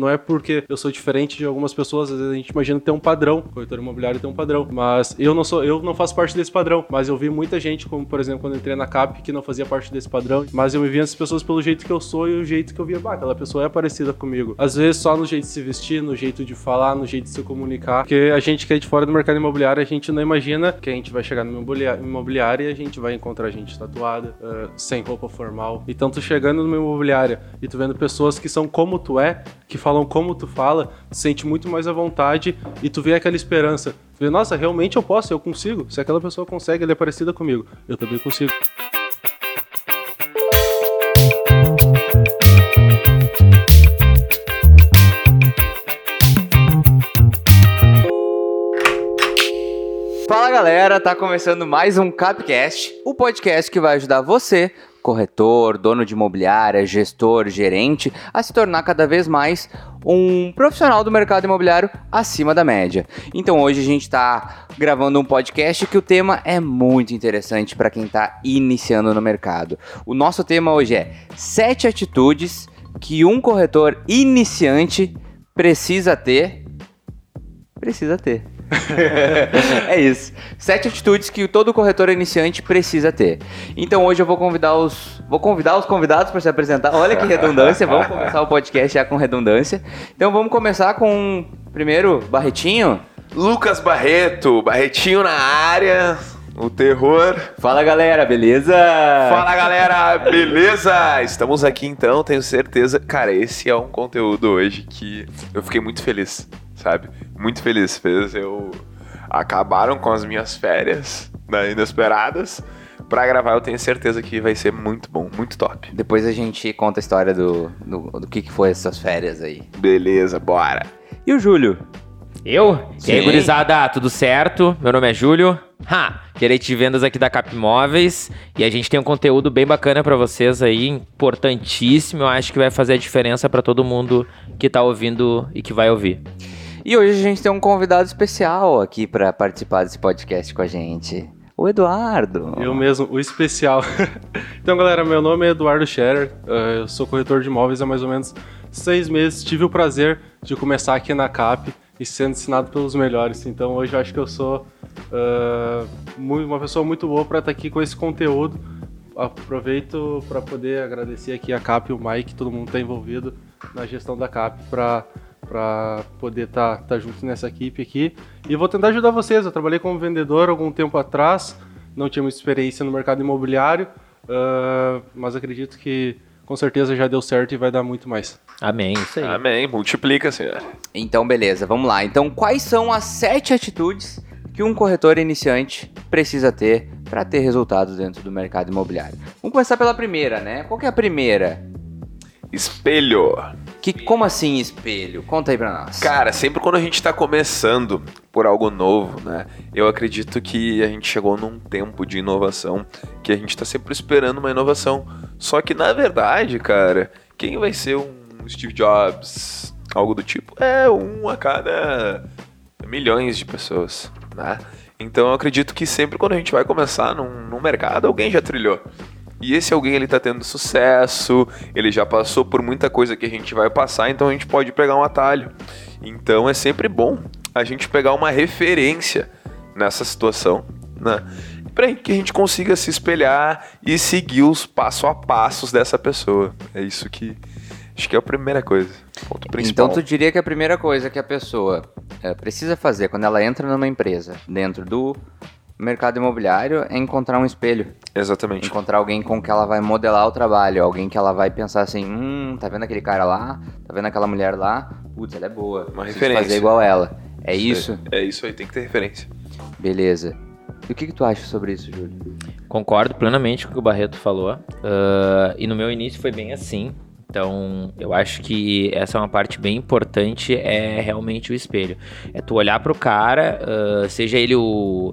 Não é porque eu sou diferente de algumas pessoas, às vezes a gente imagina ter um padrão, corretor imobiliário tem um padrão, mas eu não sou, eu não faço parte desse padrão, mas eu vi muita gente, como por exemplo, quando entrei na CAP, que não fazia parte desse padrão, mas eu me vi essas pessoas pelo jeito que eu sou e o jeito que eu via, bah, aquela pessoa é parecida comigo. Às vezes só no jeito de se vestir, no jeito de falar, no jeito de se comunicar, porque a gente que é de fora do mercado imobiliário, a gente não imagina que a gente vai chegar no imobiliário e a gente vai encontrar gente tatuada, uh, sem roupa formal. Então tu chegando numa imobiliária e tu vendo pessoas que são como tu é, que falam como tu fala, fala, sente muito mais à vontade e tu vê aquela esperança. Tu vê, nossa, realmente eu posso, eu consigo. Se aquela pessoa consegue, ela é parecida comigo. Eu também consigo. Fala galera, tá começando mais um Capcast, o podcast que vai ajudar você corretor, dono de imobiliária, gestor, gerente, a se tornar cada vez mais um profissional do mercado imobiliário acima da média. Então hoje a gente está gravando um podcast que o tema é muito interessante para quem está iniciando no mercado. O nosso tema hoje é sete atitudes que um corretor iniciante precisa ter. Precisa ter. é isso. Sete atitudes que todo corretor iniciante precisa ter. Então hoje eu vou convidar os, vou convidar os convidados para se apresentar. Olha que redundância. Vamos começar o podcast já com redundância. Então vamos começar com primeiro Barretinho. Lucas Barreto, Barretinho na área. O terror. Fala galera, beleza? Fala galera, beleza? Estamos aqui então, tenho certeza. Cara, esse é um conteúdo hoje que eu fiquei muito feliz sabe? Muito feliz. Fez eu. Acabaram com as minhas férias né, inesperadas. Pra gravar, eu tenho certeza que vai ser muito bom, muito top. Depois a gente conta a história do, do, do que, que foi essas férias aí. Beleza, bora. E o Júlio? Eu? Sim. E aí, gurizada, tudo certo? Meu nome é Júlio. Ha! Gerente de vendas aqui da Cap Móveis. E a gente tem um conteúdo bem bacana para vocês aí, importantíssimo. Eu acho que vai fazer a diferença para todo mundo que tá ouvindo e que vai ouvir. E hoje a gente tem um convidado especial aqui para participar desse podcast com a gente. O Eduardo. Eu mesmo, o especial. então, galera, meu nome é Eduardo Scherer. Eh, eu sou corretor de imóveis há mais ou menos seis meses. Tive o prazer de começar aqui na CAP e sendo ensinado pelos melhores. Então, hoje eu acho que eu sou uh, uma pessoa muito boa para estar tá aqui com esse conteúdo. Aproveito para poder agradecer aqui a CAP e o Mike, todo mundo está envolvido na gestão da CAP para para poder estar tá, tá junto nessa equipe aqui. E vou tentar ajudar vocês. Eu trabalhei como vendedor algum tempo atrás, não tinha muita experiência no mercado imobiliário, uh, mas acredito que com certeza já deu certo e vai dar muito mais. Amém, isso aí. Amém, multiplica, senhor. Então, beleza, vamos lá. Então, quais são as sete atitudes que um corretor iniciante precisa ter para ter resultados dentro do mercado imobiliário? Vamos começar pela primeira, né? Qual que é a primeira? Espelho. Que como assim espelho? Conta aí pra nós. Cara, sempre quando a gente tá começando por algo novo, né? Eu acredito que a gente chegou num tempo de inovação que a gente tá sempre esperando uma inovação. Só que na verdade, cara, quem vai ser um Steve Jobs, algo do tipo, é um a cada milhões de pessoas, né? Então eu acredito que sempre quando a gente vai começar num, num mercado, alguém já trilhou. E esse alguém ele tá tendo sucesso, ele já passou por muita coisa que a gente vai passar, então a gente pode pegar um atalho. Então é sempre bom a gente pegar uma referência nessa situação, né? Para que a gente consiga se espelhar e seguir os passo a passos dessa pessoa. É isso que acho que é a primeira coisa. Ponto principal. Então tu diria que a primeira coisa que a pessoa é, precisa fazer quando ela entra numa empresa dentro do mercado imobiliário é encontrar um espelho. Exatamente. Encontrar alguém com que ela vai modelar o trabalho, alguém que ela vai pensar assim, hum, tá vendo aquele cara lá? Tá vendo aquela mulher lá? Putz, ela é boa. Uma referência. fazer igual ela. É isso? É, é, isso aí, tem que ter referência. Beleza. E o que, que tu acha sobre isso, Júlio? Concordo plenamente com o que o Barreto falou. Uh, e no meu início foi bem assim. Então, eu acho que essa é uma parte bem importante, é realmente o espelho. É tu olhar pro cara, uh, seja ele o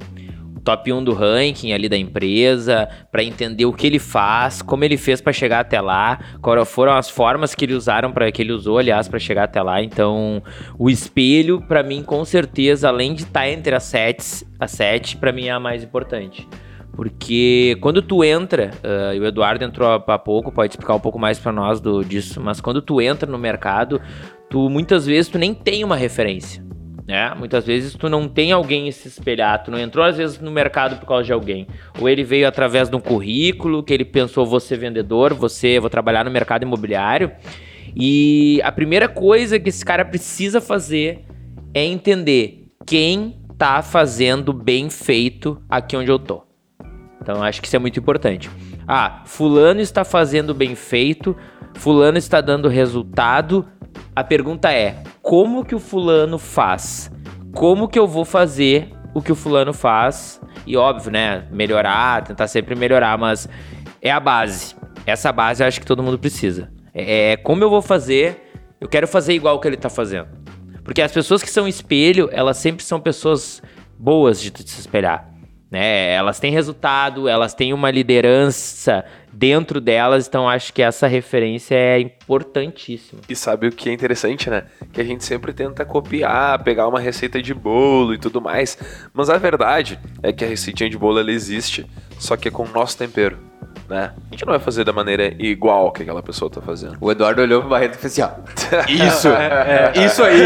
top 1 do ranking ali da empresa, para entender o que ele faz, como ele fez para chegar até lá, quais foram as formas que ele usaram para que ele usou, aliás, para chegar até lá. Então, o espelho para mim com certeza, além de estar tá entre as sets, a sete, para mim é a mais importante. Porque quando tu entra, uh, o Eduardo entrou há pouco, pode explicar um pouco mais para nós do, disso, mas quando tu entra no mercado, tu muitas vezes tu nem tem uma referência. Né? Muitas vezes tu não tem alguém se espelhar, tu não entrou às vezes no mercado por causa de alguém. Ou ele veio através de um currículo que ele pensou ser vendedor, você vou trabalhar no mercado imobiliário. E a primeira coisa que esse cara precisa fazer é entender quem tá fazendo bem feito aqui onde eu tô. Então acho que isso é muito importante. Ah, fulano está fazendo bem feito, fulano está dando resultado. A pergunta é: como que o fulano faz? Como que eu vou fazer o que o fulano faz? E óbvio, né? Melhorar, tentar sempre melhorar, mas é a base. Essa base eu acho que todo mundo precisa. É, é como eu vou fazer, eu quero fazer igual o que ele tá fazendo. Porque as pessoas que são espelho, elas sempre são pessoas boas de se espelhar. Né? Elas têm resultado, elas têm uma liderança dentro delas, então acho que essa referência é importantíssima. E sabe o que é interessante, né? Que a gente sempre tenta copiar, pegar uma receita de bolo e tudo mais, mas a verdade é que a receitinha de bolo ela existe, só que é com o nosso tempero. Né? A gente não vai fazer da maneira igual que aquela pessoa tá fazendo. O Eduardo olhou pro Barreto e fez assim, ó. Isso! é, é, isso aí!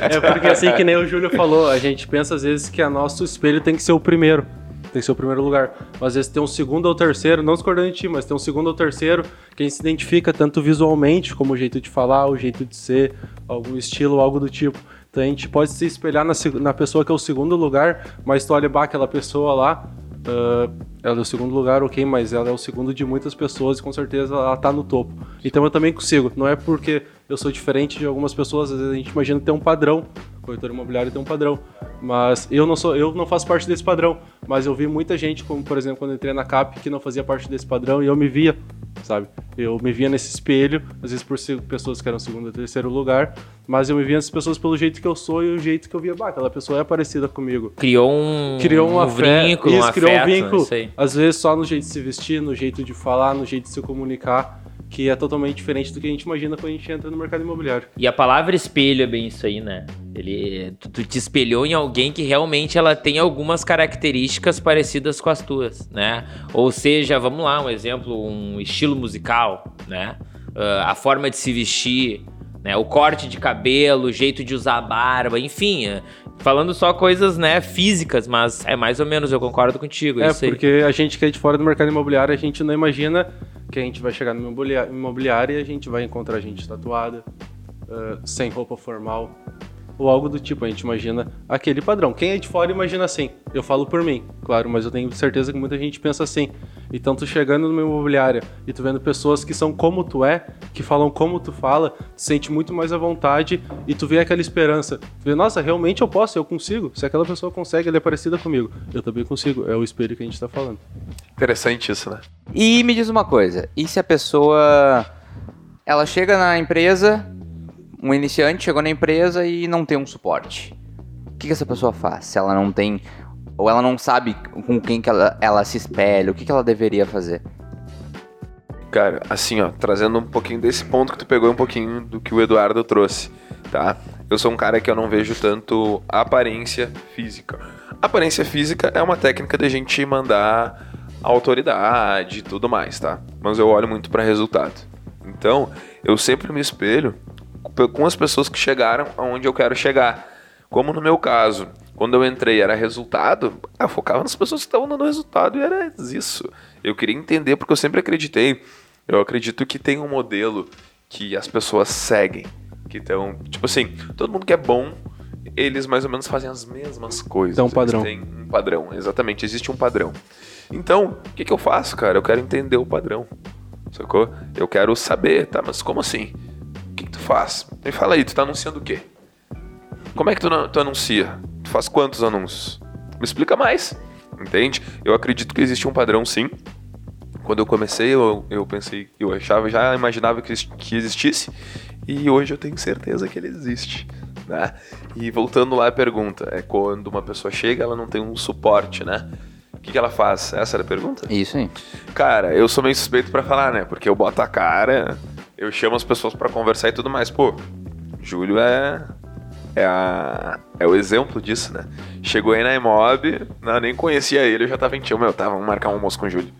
É porque assim que nem o Júlio falou, a gente pensa às vezes que a nosso espelho tem que ser o primeiro tem o primeiro lugar. Mas às vezes tem um segundo ou terceiro, não discordando de ti, mas tem um segundo ou terceiro que a se identifica tanto visualmente, como o jeito de falar, o jeito de ser, algum estilo, algo do tipo. Então a gente pode se espelhar na, na pessoa que é o segundo lugar, mas tu olha, bah, aquela pessoa lá, uh, ela é o segundo lugar, ok, mas ela é o segundo de muitas pessoas e com certeza ela tá no topo. Então eu também consigo. Não é porque eu sou diferente de algumas pessoas, às vezes a gente imagina ter um padrão. O corretor imobiliário tem um padrão. Mas eu não sou, eu não faço parte desse padrão. Mas eu vi muita gente, como por exemplo, quando eu entrei na CAP, que não fazia parte desse padrão e eu me via, sabe? Eu me via nesse espelho, às vezes por pessoas que eram segundo ou terceiro lugar, mas eu me via nessas pessoas pelo jeito que eu sou e o jeito que eu via, bah, aquela pessoa é parecida comigo. Criou um, criou uma um vínculo, isso, um criou afeto, um vínculo. Às vezes só no jeito de se vestir, no jeito de falar, no jeito de se comunicar que é totalmente diferente do que a gente imagina quando a gente entra no mercado imobiliário. E a palavra espelho é bem isso aí, né? Ele, tu, tu te espelhou em alguém que realmente ela tem algumas características parecidas com as tuas, né? Ou seja, vamos lá, um exemplo, um estilo musical, né? Uh, a forma de se vestir, né? O corte de cabelo, o jeito de usar a barba, enfim, uh, falando só coisas, né, físicas, mas é mais ou menos, eu concordo contigo. É, porque a gente que é de fora do mercado imobiliário, a gente não imagina que a gente vai chegar no imobiliário e a gente vai encontrar gente tatuada, uh, sem roupa formal, ou algo do tipo. A gente imagina aquele padrão. Quem é de fora imagina assim. Eu falo por mim, claro, mas eu tenho certeza que muita gente pensa assim. Então, tu chegando numa imobiliária e tu vendo pessoas que são como tu é, que falam como tu fala, tu sente muito mais à vontade e tu vê aquela esperança. Tu vê, nossa, realmente eu posso, eu consigo. Se aquela pessoa consegue, ela é parecida comigo. Eu também consigo. É o espelho que a gente tá falando. Interessante isso, né? E me diz uma coisa, e se a pessoa ela chega na empresa, um iniciante chegou na empresa e não tem um suporte? O que, que essa pessoa faz? Se ela não tem ou ela não sabe com quem que ela, ela se espelha, o que, que ela deveria fazer? Cara, assim, ó, trazendo um pouquinho desse ponto que tu pegou um pouquinho do que o Eduardo trouxe, tá? Eu sou um cara que eu não vejo tanto aparência física. Aparência física é uma técnica da gente mandar autoridade e tudo mais, tá? Mas eu olho muito para resultado. Então, eu sempre me espelho com as pessoas que chegaram aonde eu quero chegar. Como no meu caso, quando eu entrei era resultado, eu focava nas pessoas que estavam dando resultado e era isso. Eu queria entender porque eu sempre acreditei. Eu acredito que tem um modelo que as pessoas seguem. Que estão, tipo assim, todo mundo que é bom, eles mais ou menos fazem as mesmas coisas. Tem um padrão. Eles têm um padrão, exatamente, existe um padrão. Então, o que, que eu faço, cara? Eu quero entender o padrão. Sacou? Eu quero saber, tá? Mas como assim? Tu faz? Me fala aí, tu tá anunciando o quê? Como é que tu, tu anuncia? Tu faz quantos anúncios? Me explica mais. Entende? Eu acredito que existe um padrão sim. Quando eu comecei, eu, eu pensei, eu achava, já imaginava que, que existisse. E hoje eu tenho certeza que ele existe. Né? E voltando lá à pergunta, é quando uma pessoa chega, ela não tem um suporte, né? O que, que ela faz? Essa era a pergunta? Isso aí. Cara, eu sou meio suspeito pra falar, né? Porque eu boto a cara, eu chamo as pessoas pra conversar e tudo mais. Pô, Júlio é é, a, é o exemplo disso, né? Chegou aí na Imob, não, nem conhecia ele, eu já tava em tio, meu, tá, vamos marcar um almoço com o Júlio.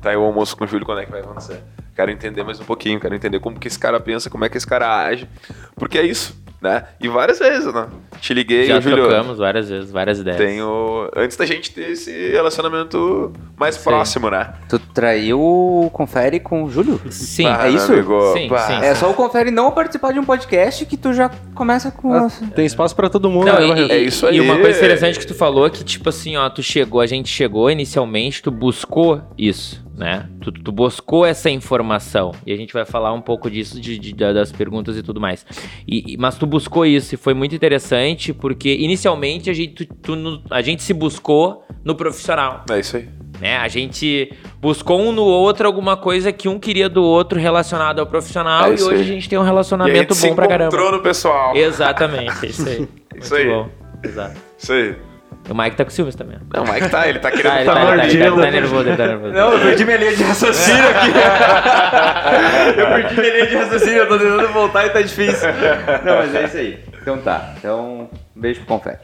Tá aí o almoço com o Júlio, quando é que vai acontecer? Quero entender mais um pouquinho, quero entender como que esse cara pensa, como é que esse cara age. Porque é isso, né? E várias vezes, né? Te liguei, Já Júlio. trocamos várias vezes, várias ideias. Tenho. Antes da gente ter esse relacionamento mais Sim. próximo, né? Tu traiu o Confere com o Júlio? Sim. Ah, é isso? amigo, Sim, sim. É só o Confere não participar de um podcast que tu já começa com... Ah, tem espaço pra todo mundo, Não, né, e? É isso aí. e uma coisa interessante que tu falou é que, tipo assim, ó, tu chegou, a gente chegou inicialmente, tu buscou isso, né? Tu, tu buscou essa informação. E a gente vai falar um pouco disso, de, de- da- das perguntas e tudo mais. E, e- mas tu buscou isso e foi muito interessante, porque inicialmente a gente, tu- a gente se buscou no profissional. É isso aí. né? A gente buscou um no outro alguma coisa que um queria do outro relacionado ao profissional É e hoje aí. a gente tem um relacionamento bom pra caramba. encontrou no pessoal. Exatamente, é isso aí. Isso Muito aí. bom. Exato. Isso aí. O Mike tá com o Silvio também. Não, o Mike tá, ele tá querendo Tá, ele tá tá, ele tá, ele tá, ele mordido. tá nervoso, ele tá nervoso. Não, eu perdi minha linha de raciocínio aqui. eu perdi minha linha de raciocínio, eu tô tentando voltar e tá difícil. Não, mas é isso aí. Então tá. Então, beijo pro Confere.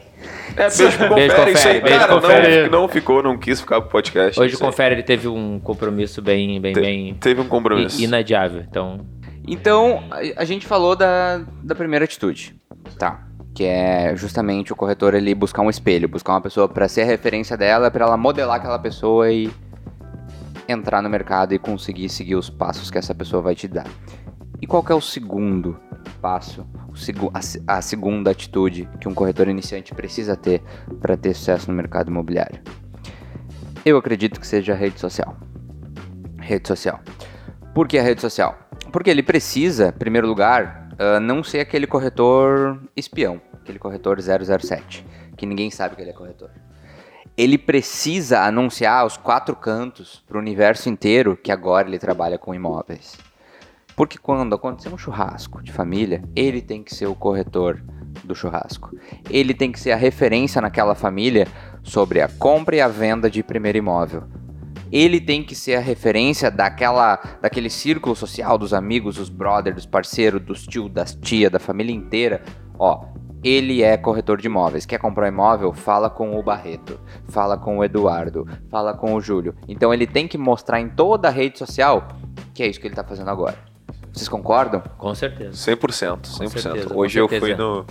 É, beijo pro Beijo, confere, isso aí. confere, beijo, Cara, não, confere. não ficou, não quis ficar pro podcast. Hoje o. Confere ele teve um compromisso bem, bem, Te- bem Teve um compromisso. inadiável. Então, Então, a, a gente falou da, da primeira atitude, tá? Que é justamente o corretor ele buscar um espelho, buscar uma pessoa pra ser a referência dela, pra ela modelar aquela pessoa e entrar no mercado e conseguir seguir os passos que essa pessoa vai te dar. E qual que é o segundo passo, a segunda atitude que um corretor iniciante precisa ter para ter sucesso no mercado imobiliário? Eu acredito que seja a rede social. Rede social. Por que a rede social? Porque ele precisa, em primeiro lugar, ah, não ser aquele corretor espião, aquele corretor 007, que ninguém sabe que ele é corretor. Ele precisa anunciar aos quatro cantos para o universo inteiro que agora ele trabalha com imóveis. Porque quando acontecer um churrasco de família, ele tem que ser o corretor do churrasco. Ele tem que ser a referência naquela família sobre a compra e a venda de primeiro imóvel. Ele tem que ser a referência daquela, daquele círculo social dos amigos, dos brothers, dos parceiros, dos tio, das tia, da família inteira. Ó, ele é corretor de imóveis. Quer comprar um imóvel? Fala com o Barreto, fala com o Eduardo, fala com o Júlio. Então ele tem que mostrar em toda a rede social que é isso que ele tá fazendo agora. Vocês concordam? com certeza. 100%, 100%. certeza, com Hoje eu certeza. fui no,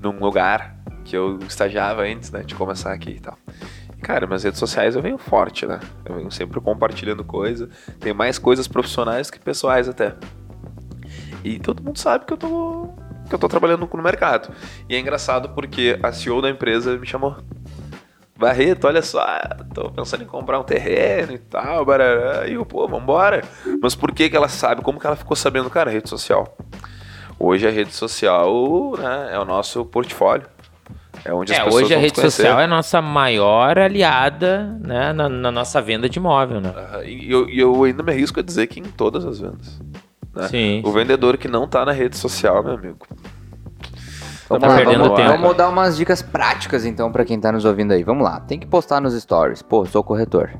num lugar que eu estagiava antes, né, de começar aqui e tal. Cara, minhas redes sociais eu venho forte, né? Eu venho sempre compartilhando coisa. Tem mais coisas profissionais que pessoais até. E todo mundo sabe que eu tô que eu tô trabalhando no mercado. E é engraçado porque a CEO da empresa me chamou. Barreto, olha só, tô pensando em comprar um terreno e tal, barará. E eu, pô, vambora. Mas por que que ela sabe? Como que ela ficou sabendo? Cara, rede social. Hoje a rede social né, é o nosso portfólio. É onde as É, pessoas hoje a rede conhecer. social é a nossa maior aliada né, na, na nossa venda de imóvel, né? E eu, eu ainda me arrisco a dizer que em todas as vendas. né? Sim. O vendedor que não tá na rede social, meu amigo. Vamos Tá lá, perdendo vamos, tempo. vamos dar umas dicas práticas então pra quem tá nos ouvindo aí. Vamos lá, tem que postar nos stories. Pô, sou corretor.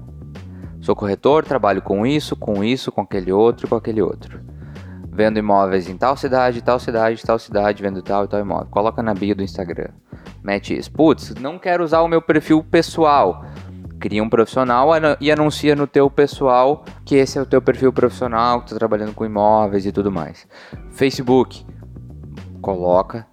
Sou corretor, trabalho com isso, com isso, com aquele outro, com aquele outro. Vendo imóveis em tal cidade, tal cidade, tal cidade, vendo tal e tal imóvel. Coloca na bio do Instagram. Mete isso. Putz, não quero usar o meu perfil pessoal. Cria um profissional e anuncia no teu pessoal que esse é o teu perfil profissional, que tá trabalhando com imóveis e tudo mais. Facebook, coloca,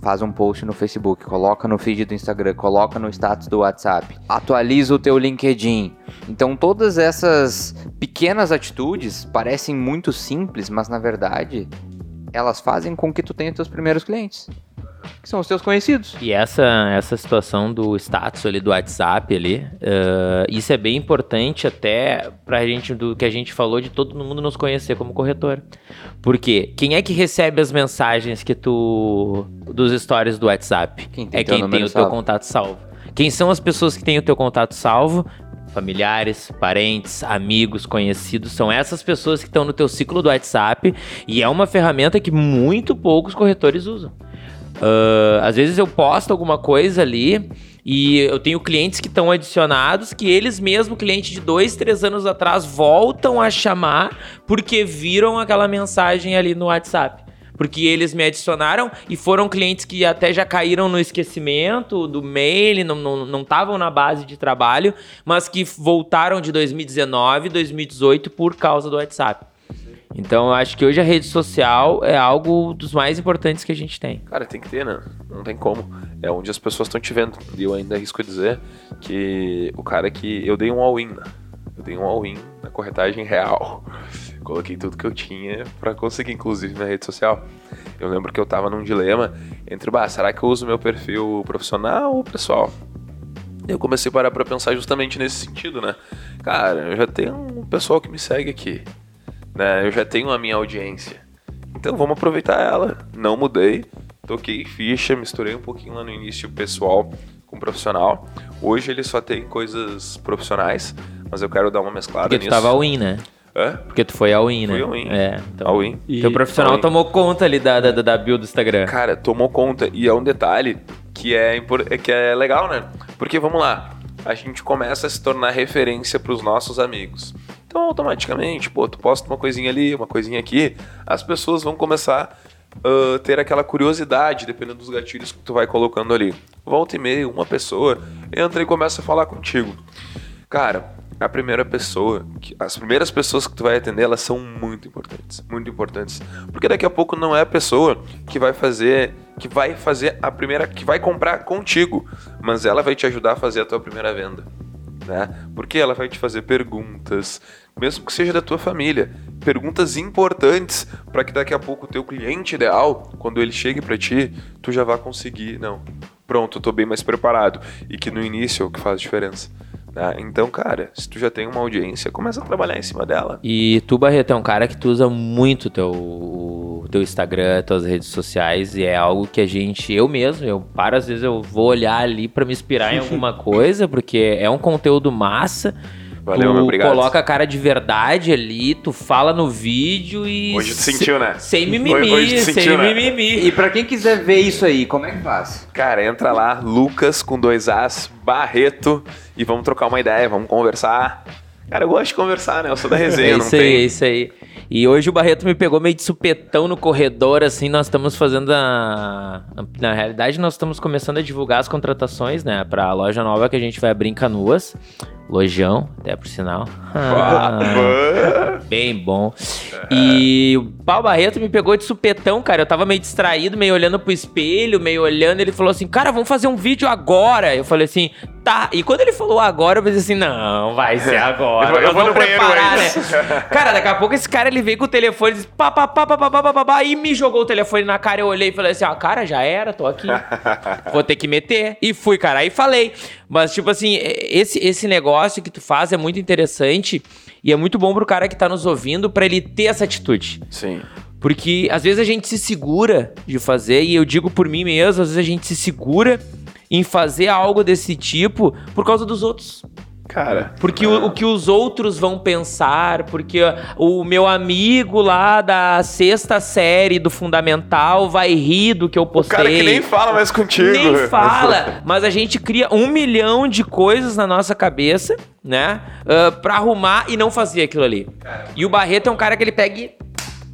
faz um post no Facebook, coloca no feed do Instagram, coloca no status do WhatsApp, atualiza o teu LinkedIn. Então todas essas pequenas atitudes parecem muito simples, mas na verdade elas fazem com que tu tenha teus primeiros clientes, que são os teus conhecidos. E essa, essa situação do status ali do WhatsApp ali, eh, isso é bem importante até pra gente, do que a gente falou de todo mundo nos conhecer como corretor. Porque quem é que recebe as mensagens que tu. dos stories do WhatsApp? Quem tem é teu quem tem o teu salvo. contato salvo. Quem são as pessoas que têm o teu contato salvo? Familiares, parentes, amigos, conhecidos, são essas pessoas que estão no teu ciclo do WhatsApp e é uma ferramenta que muito poucos corretores usam. Ah, às vezes eu posto alguma coisa ali e eu tenho clientes que estão adicionados que eles mesmo, cliente de dois, três anos atrás, voltam a chamar porque viram aquela mensagem ali no WhatsApp. porque eles me adicionaram e foram clientes que até já caíram no esquecimento do mail, não estavam na base de trabalho, mas que voltaram de 2019, 2018 por causa do WhatsApp. Então, eu acho que hoje a rede social é algo dos mais importantes que a gente tem. Cara, tem que ter, né? Não tem como. É onde as pessoas estão te vendo. E eu ainda arrisco dizer que o cara que. Eu dei um all-in, né? Eu dei um all-in na corretagem real. Coloquei tudo que eu tinha para conseguir, inclusive na rede social. Eu lembro que eu tava num dilema entre, bah, será que eu uso meu perfil profissional ou pessoal? Eu comecei a parar pra pensar justamente nesse sentido, né? Cara, eu já tenho um pessoal que me segue aqui né? Eu já tenho a minha audiência. Então vamos aproveitar ela. Não mudei, toquei ficha, misturei um pouquinho lá no início pessoal com profissional. Hoje ele só tem coisas profissionais, mas eu quero dar uma mesclada Porque nisso. tu tava all-in, né? Hã? Porque tu foi all-in, né? Fui all-in. É, então. All-in. E- Teu profissional all-in. tomou conta ali da, da, da bio do Instagram. Cara, tomou conta. E é um detalhe que é, impor- que é legal, né? Porque vamos lá, a gente começa a se tornar referência pros nossos amigos. Então, automaticamente, pô, tu posta uma coisinha ali, uma coisinha aqui, as pessoas vão começar a ter aquela curiosidade, dependendo dos gatilhos que tu vai colocando ali. Volta e meia, uma pessoa entra e começa a falar contigo. Cara, a primeira pessoa, as primeiras pessoas que tu vai atender, elas são muito importantes, muito importantes. Porque daqui a pouco não é a pessoa que vai fazer, que vai fazer a primeira, que vai comprar contigo, mas ela vai te ajudar a fazer a tua primeira venda, né? Porque ela vai te fazer perguntas, mesmo que seja da tua família, perguntas importantes para que daqui a pouco o teu cliente ideal, quando ele chegue para ti, tu já vai conseguir, não. Pronto, eu tô bem mais preparado e que no início é o que faz diferença. né? Então, cara, se tu já tem uma audiência, começa a trabalhar em cima dela. E tu, Barreto, é um cara que tu usa muito teu, teu Instagram, tuas redes sociais, e é algo que a gente, eu mesmo, eu paro, às vezes eu vou olhar ali pra me inspirar em alguma coisa, porque é um conteúdo massa. Valeu, tu meu obrigado. coloca a cara de verdade ali, tu fala no vídeo e. Hoje tu se- sentiu, né? Sem mimimi, Hoje- tu sem sentiu, né? mimimi. E pra quem quiser ver isso aí, como é que faz? Cara, entra lá, Lucas com dois As, Barreto, e vamos trocar uma ideia, vamos conversar. Cara, eu gosto de conversar, né? Eu sou da resenha, É isso aí, é tem. isso aí. E hoje o Barreto me pegou meio de supetão no corredor, assim, nós estamos fazendo a... Na realidade, nós estamos começando a divulgar as contratações, né, pra loja nova que a gente vai abrir em Canoas. Lojão, até por sinal. Ah, Bem bom. E o Pau Barreto me pegou de supetão, cara. Eu tava meio distraído, meio olhando pro espelho, meio olhando. Ele falou assim, cara, vamos fazer um vídeo agora. Eu falei assim, tá. E quando ele falou agora, eu pensei assim, não, vai ser agora. Eu vou- eu vou no preparar, né? Cara, daqui a pouco esse cara ele veio com o telefone, disse, pá, pá, pá, pá, pá, pá, pá, pá, e me jogou o telefone na cara. Eu olhei e falei assim, ah, cara, já era, tô aqui. Vou ter que meter. E fui, cara. Aí falei. Mas, tipo assim, esse, esse negócio que tu faz é muito interessante e é muito bom pro cara que tá nos ouvindo pra ele ter essa atitude. Sim. Porque às vezes a gente se segura de fazer, e eu digo por mim mesmo, às vezes a gente se segura em fazer algo desse tipo por causa dos outros. Cara. Porque o, o que os outros vão pensar, porque o meu amigo lá da sexta série do Fundamental vai rir do que eu O postei. cara que nem fala mais contigo. Nem fala, mas a gente cria um milhão de coisas na nossa cabeça, né? ah, pra arrumar e não fazer aquilo ali. E o Barreto é um cara que ele pega e.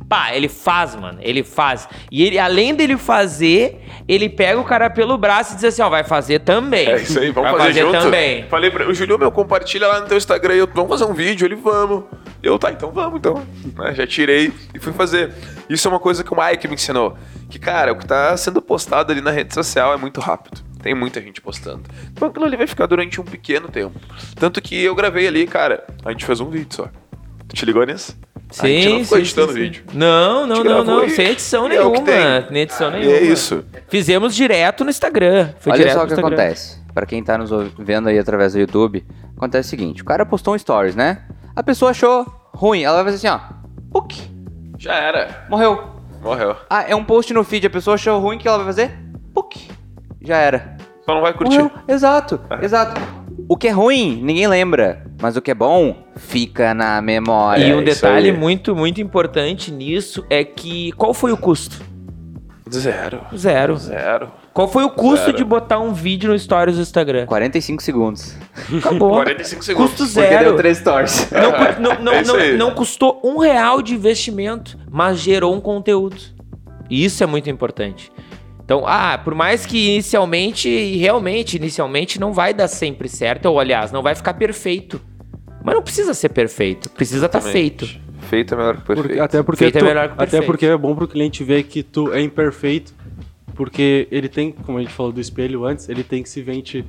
Pá, ele faz, mano. Ele faz. E ele, além dele fazer, ele pega o cara pelo braço e diz assim: ó, vai fazer também. É isso aí, vamos vai fazer, junto. também. Falei pra o Julio, meu, compartilha lá no teu Instagram. Eu, vamos fazer um vídeo. Ele, vamos. Eu, tá, então vamos, então. Né, Já tirei e fui fazer. Isso é uma coisa que o Mike me ensinou. Que, cara, o que tá sendo postado ali na rede social é muito rápido. Tem muita gente postando. Então aquilo ali vai ficar durante um pequeno tempo. Tanto que eu gravei ali, cara, a gente fez um vídeo só. Tu te ligou nisso? a gente não ficou editando vídeo. Não, não, não, não. e- Sem edição e é nenhuma. tem. Nem edição E nenhuma. é isso. Fizemos direto no Instagram. Foi Olha direto só o que acontece. Pra quem tá nos vendo aí através do YouTube, acontece o seguinte: o cara postou um stories, né? A pessoa achou ruim. Ela vai fazer assim, ó. Puk, Já era. morreu. Morreu. Ah, é um post no feed. A pessoa achou ruim, o que ela vai fazer? Puk, já era. Só não vai curtir. Morreu. Exato, exato. O que é ruim, ninguém lembra. Mas o que é bom, fica na memória. E um detalhe aí. muito, muito importante nisso é que qual foi o custo? Zero. Zero. Zero. Qual foi o custo Zero. de botar um vídeo no Stories do Instagram? 45 segundos. Acabou. 45 segundos. Custo Porque deu zero. três stories. Não, cu- não, não, É não- não custou um real de investimento, mas gerou um conteúdo. E isso é muito importante. Então, ah, por mais que inicialmente, e realmente, inicialmente não vai dar sempre certo, ou aliás, não vai ficar perfeito. Mas não precisa ser perfeito, precisa estar tá feito. Feito é melhor que perfeito. Porque- até porque Feito é tu- melhor que até perfeito. porque é bom pro cliente ver que tu é imperfeito, porque ele tem, como a gente falou do espelho antes, ele tem que se ver em ti.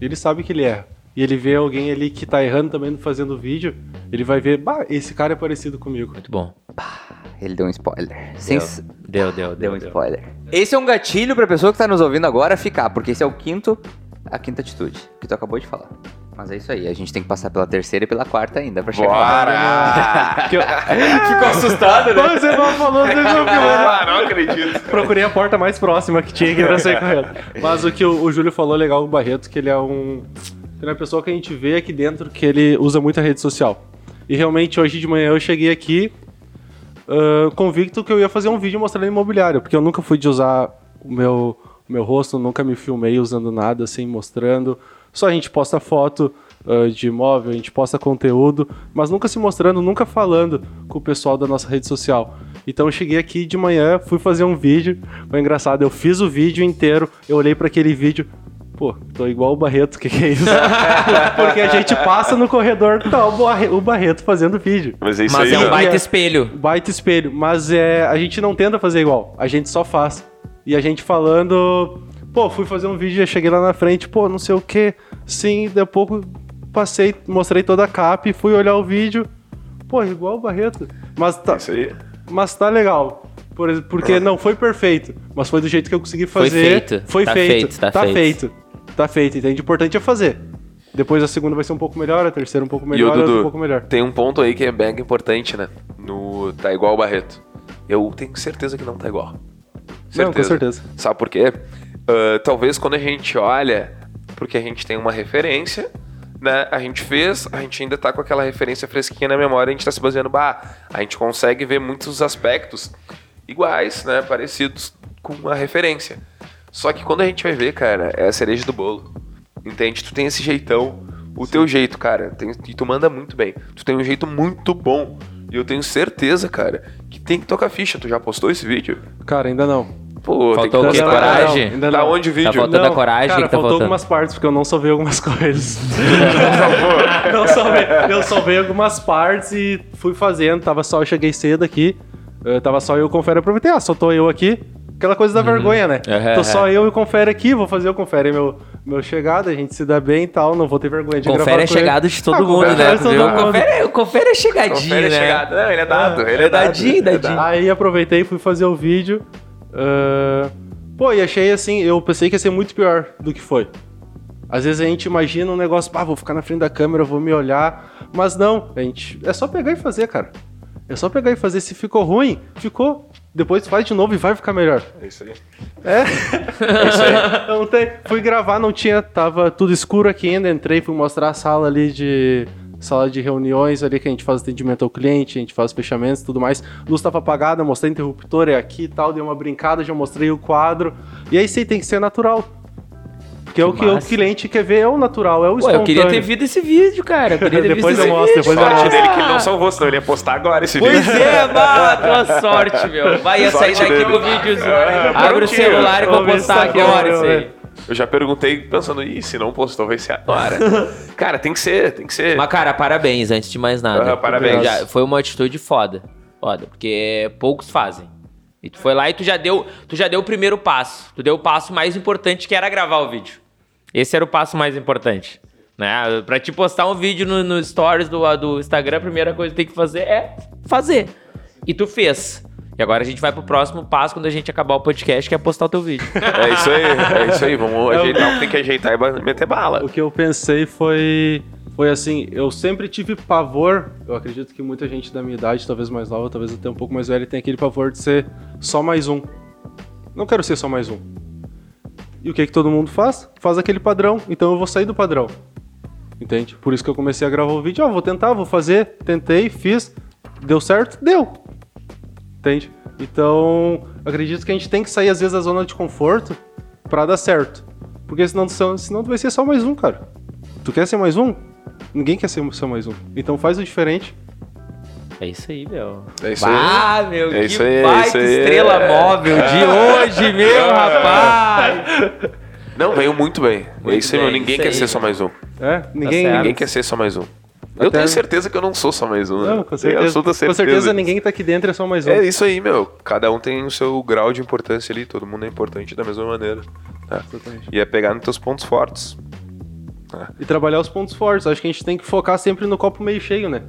Ele sabe que ele erra. E ele vê alguém ali que tá errando também fazendo vídeo, ele vai ver, bah, esse cara é parecido comigo. Muito bom. Ele deu um spoiler. Sem... Deu, deu, Deu deu. um deu. spoiler. Esse é um gatilho pra pessoa que tá nos ouvindo agora ficar, porque esse é o quinto, a quinta atitude, que tu acabou de falar. Mas é isso aí, a gente tem que passar pela terceira e pela quarta ainda pra chegar lá. Bora! Que eu- Ficou assustado, né? Você não falou, você não ah, não acredito. Procurei a porta mais próxima que tinha aqui pra sair correndo. Mas o que o, o Júlio falou legal do Barreto, que ele é um. Ele é uma pessoa que a gente vê aqui dentro que ele usa muita rede social. E realmente hoje de manhã eu cheguei aqui ah, convicto que eu ia fazer um vídeo mostrando imobiliário, porque eu nunca fui de usar o meu, o meu rosto, nunca me filmei usando nada, assim, mostrando. Só a gente posta foto ah, de imóvel, a gente posta conteúdo, mas nunca se mostrando, nunca falando com o pessoal da nossa rede social. Então eu cheguei aqui de manhã, fui fazer um vídeo, foi engraçado, eu fiz o vídeo inteiro, eu olhei para aquele vídeo, pô, tô igual o Barreto, o que, que é isso? Porque a gente passa no corredor, tá o Barre- o Barreto fazendo vídeo. Mas é isso Mas aí, é um né? baita É. espelho. Baita espelho, mas é, a gente não tenta fazer igual, a gente só faz. E a gente falando, pô, fui fazer um vídeo, já cheguei lá na frente, pô, não sei o que, sim, daqui a pouco passei, mostrei toda a cap, fui olhar o vídeo, pô, igual o Barreto. Mas tá, Isso aí. mas tá legal. Por porque não foi perfeito, mas foi do jeito que eu consegui Foi fazer. feito. Foi Tá feito. feito, tá feito. feito. Tá feito, entende? O importante é fazer. Depois a segunda vai ser um pouco melhor, a terceira um pouco E o melhor, a outra um Dudu, pouco melhor. tem um ponto aí que é bem importante, né? No tá igual o Barreto. Eu tenho certeza que não tá igual. Não, com certeza. Sabe por quê? Ah, talvez quando a gente olha, porque a gente tem uma referência, né? A gente fez, a gente ainda tá com aquela referência fresquinha na memória, a gente tá se baseando, bah, a gente consegue ver muitos aspectos iguais, né? Parecidos com a referência. Só que quando a gente vai ver, cara, é a cereja do bolo. Entende? Tu tem esse jeitão, o teu jeito, cara, tem, e tu manda muito bem. Tu tem um jeito muito bom. E eu tenho certeza, cara, que tem que tocar ficha. Tu já postou esse vídeo? Cara, ainda não. Pô, tem que Faltou o quê? postar. Coragem? não. onde o vídeo? Tá faltando a coragem cara, que tá faltou faltando. algumas partes, porque eu não salvei algumas coisas. não salvei, eu salvei algumas partes e fui fazendo. Tava só, eu cheguei cedo aqui. eh, tava só eu e o Confere. Aproveitei, ah, só tô eu aqui. Aquela coisa da vergonha, né? Uhum, Tô só uhum. eu e o Confere aqui, vou fazer o Confere meu, meu chegada, a gente se dá bem e tal, não vou ter vergonha de Confere gravar é com ele. chegado de todo Ah, mundo, confere né? todo mundo. Confere, o confere é chegadinho, Confere né? chegada. Não, ele é dado, ele é é dadinho, dado. dadinho. Aí aproveitei e fui fazer o vídeo. Ah, pô, e achei assim, eu pensei que ia ser muito pior do que foi. Às vezes a gente imagina um negócio, pá, vou ficar na frente da câmera, vou me olhar. Mas não, a gente. É só pegar e fazer, cara. É só pegar e fazer. Se ficou ruim, ficou. Depois faz de novo e vai ficar melhor. É isso aí. É. é isso aí. Não tem. Fui gravar, não tinha. Tava tudo escuro aqui ainda. Entrei, fui mostrar a sala ali de. Sala de reuniões ali que a gente faz atendimento ao cliente, a gente faz fechamentos e tudo mais. Luz tava apagada, mostrei interruptor, é aqui e tal, dei uma brincada, já mostrei o quadro. E aí sim, tem que ser natural. Porque é o que o cliente quer ver, é o natural, é o espontâneo. eu queria ter visto esse vídeo, cara. Eu queria ter Depois visto eu mostro, vídeo, depois eu. Sorte dele que ele não salvou, senão ele ia postar agora esse Pois vídeo. é, bah, tua sorte, meu. Vai ia sair daqui dele. com o vídeo. Ah, Abre o celular e vou postar agora isso aí. Eu já perguntei pensando, ih, se não postou, vai ser agora. Cara, tem que ser, tem que ser. Mas, cara, parabéns, antes de mais nada. Aham, parabéns. Já- foi uma atitude foda. Foda, porque poucos fazem. E tu foi lá e tu já deu, tu já deu o primeiro passo. Tu deu o passo mais importante que era gravar o vídeo. Esse era o passo mais importante. Né? Pra te postar um vídeo no, no stories do, do Instagram, a primeira coisa que tem que fazer é fazer. E tu fez. E agora a gente vai pro próximo passo quando a gente acabar o podcast, que é postar o teu vídeo. É isso aí, é isso aí. Vamos ajeitar o que tem que ajeitar e meter bala. O que eu pensei foi. Foi assim, eu sempre tive pavor. Eu acredito que muita gente da minha idade, talvez mais nova, talvez até um pouco mais velha, tem aquele pavor de ser só mais um. Não quero ser só mais um. E o que que todo mundo faz? Faz aquele padrão. Então eu vou sair do padrão. Entende? Por isso que eu comecei a gravar o vídeo. Ó, vou tentar, vou fazer. Tentei, fiz. Deu certo? Deu. Entende? Então, acredito que a gente tem que sair às vezes da zona de conforto pra dar certo. Porque senão, senão tu vai ser só mais um, cara. Tu quer ser mais um? Ninguém quer ser só mais um. Então faz o diferente É isso aí, meu. É isso aí. Ah, meu, É que isso aí, é baita isso aí. estrela É. móvel de hoje, meu rapaz! Não, veio muito bem. é Muito isso aí, meu. Ninguém quer aí, ser só mais um. É, ninguém. certo. Ninguém quer ser só mais um. Eu Até- tenho certeza que eu não sou só mais um. né? Não, com certeza. absoluta Com certeza ninguém tá aqui dentro, é só mais um. É isso aí, meu. Cada um tem o seu grau de importância ali. Todo mundo é importante da mesma maneira. tá? Exatamente. E é pegar nos teus pontos fortes. E trabalhar os pontos fortes. Acho que a gente tem que focar sempre no copo meio cheio, né?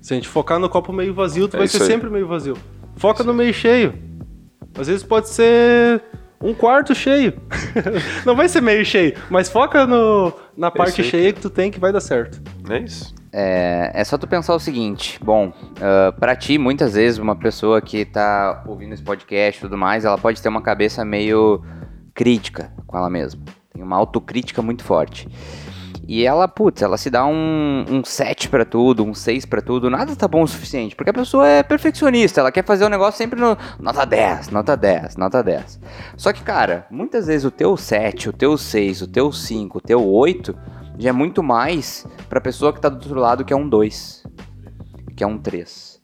Se a gente focar no copo meio vazio, tu É vai ser aí. sempre meio vazio. Foca no meio cheio. Às vezes pode ser um quarto cheio. Não vai ser meio cheio, mas foca no, na parte cheia que tu tem que vai dar certo. É isso. É, é só tu pensar o seguinte, bom, ah, pra ti, muitas vezes, uma pessoa que tá ouvindo esse podcast e tudo mais, ela pode ter uma cabeça meio crítica com ela mesma. Tem uma autocrítica muito forte. E ela, putz, ela se dá um, um 7 pra tudo, um 6 pra tudo, nada tá bom o suficiente, porque a pessoa é perfeccionista, ela quer fazer o negócio sempre no nota 10, nota 10, nota 10. Só que, cara, muitas vezes o teu 7, o teu 6, o teu 5, o teu 8 já é muito mais pra pessoa que tá do outro lado que é um 2, que é um 3.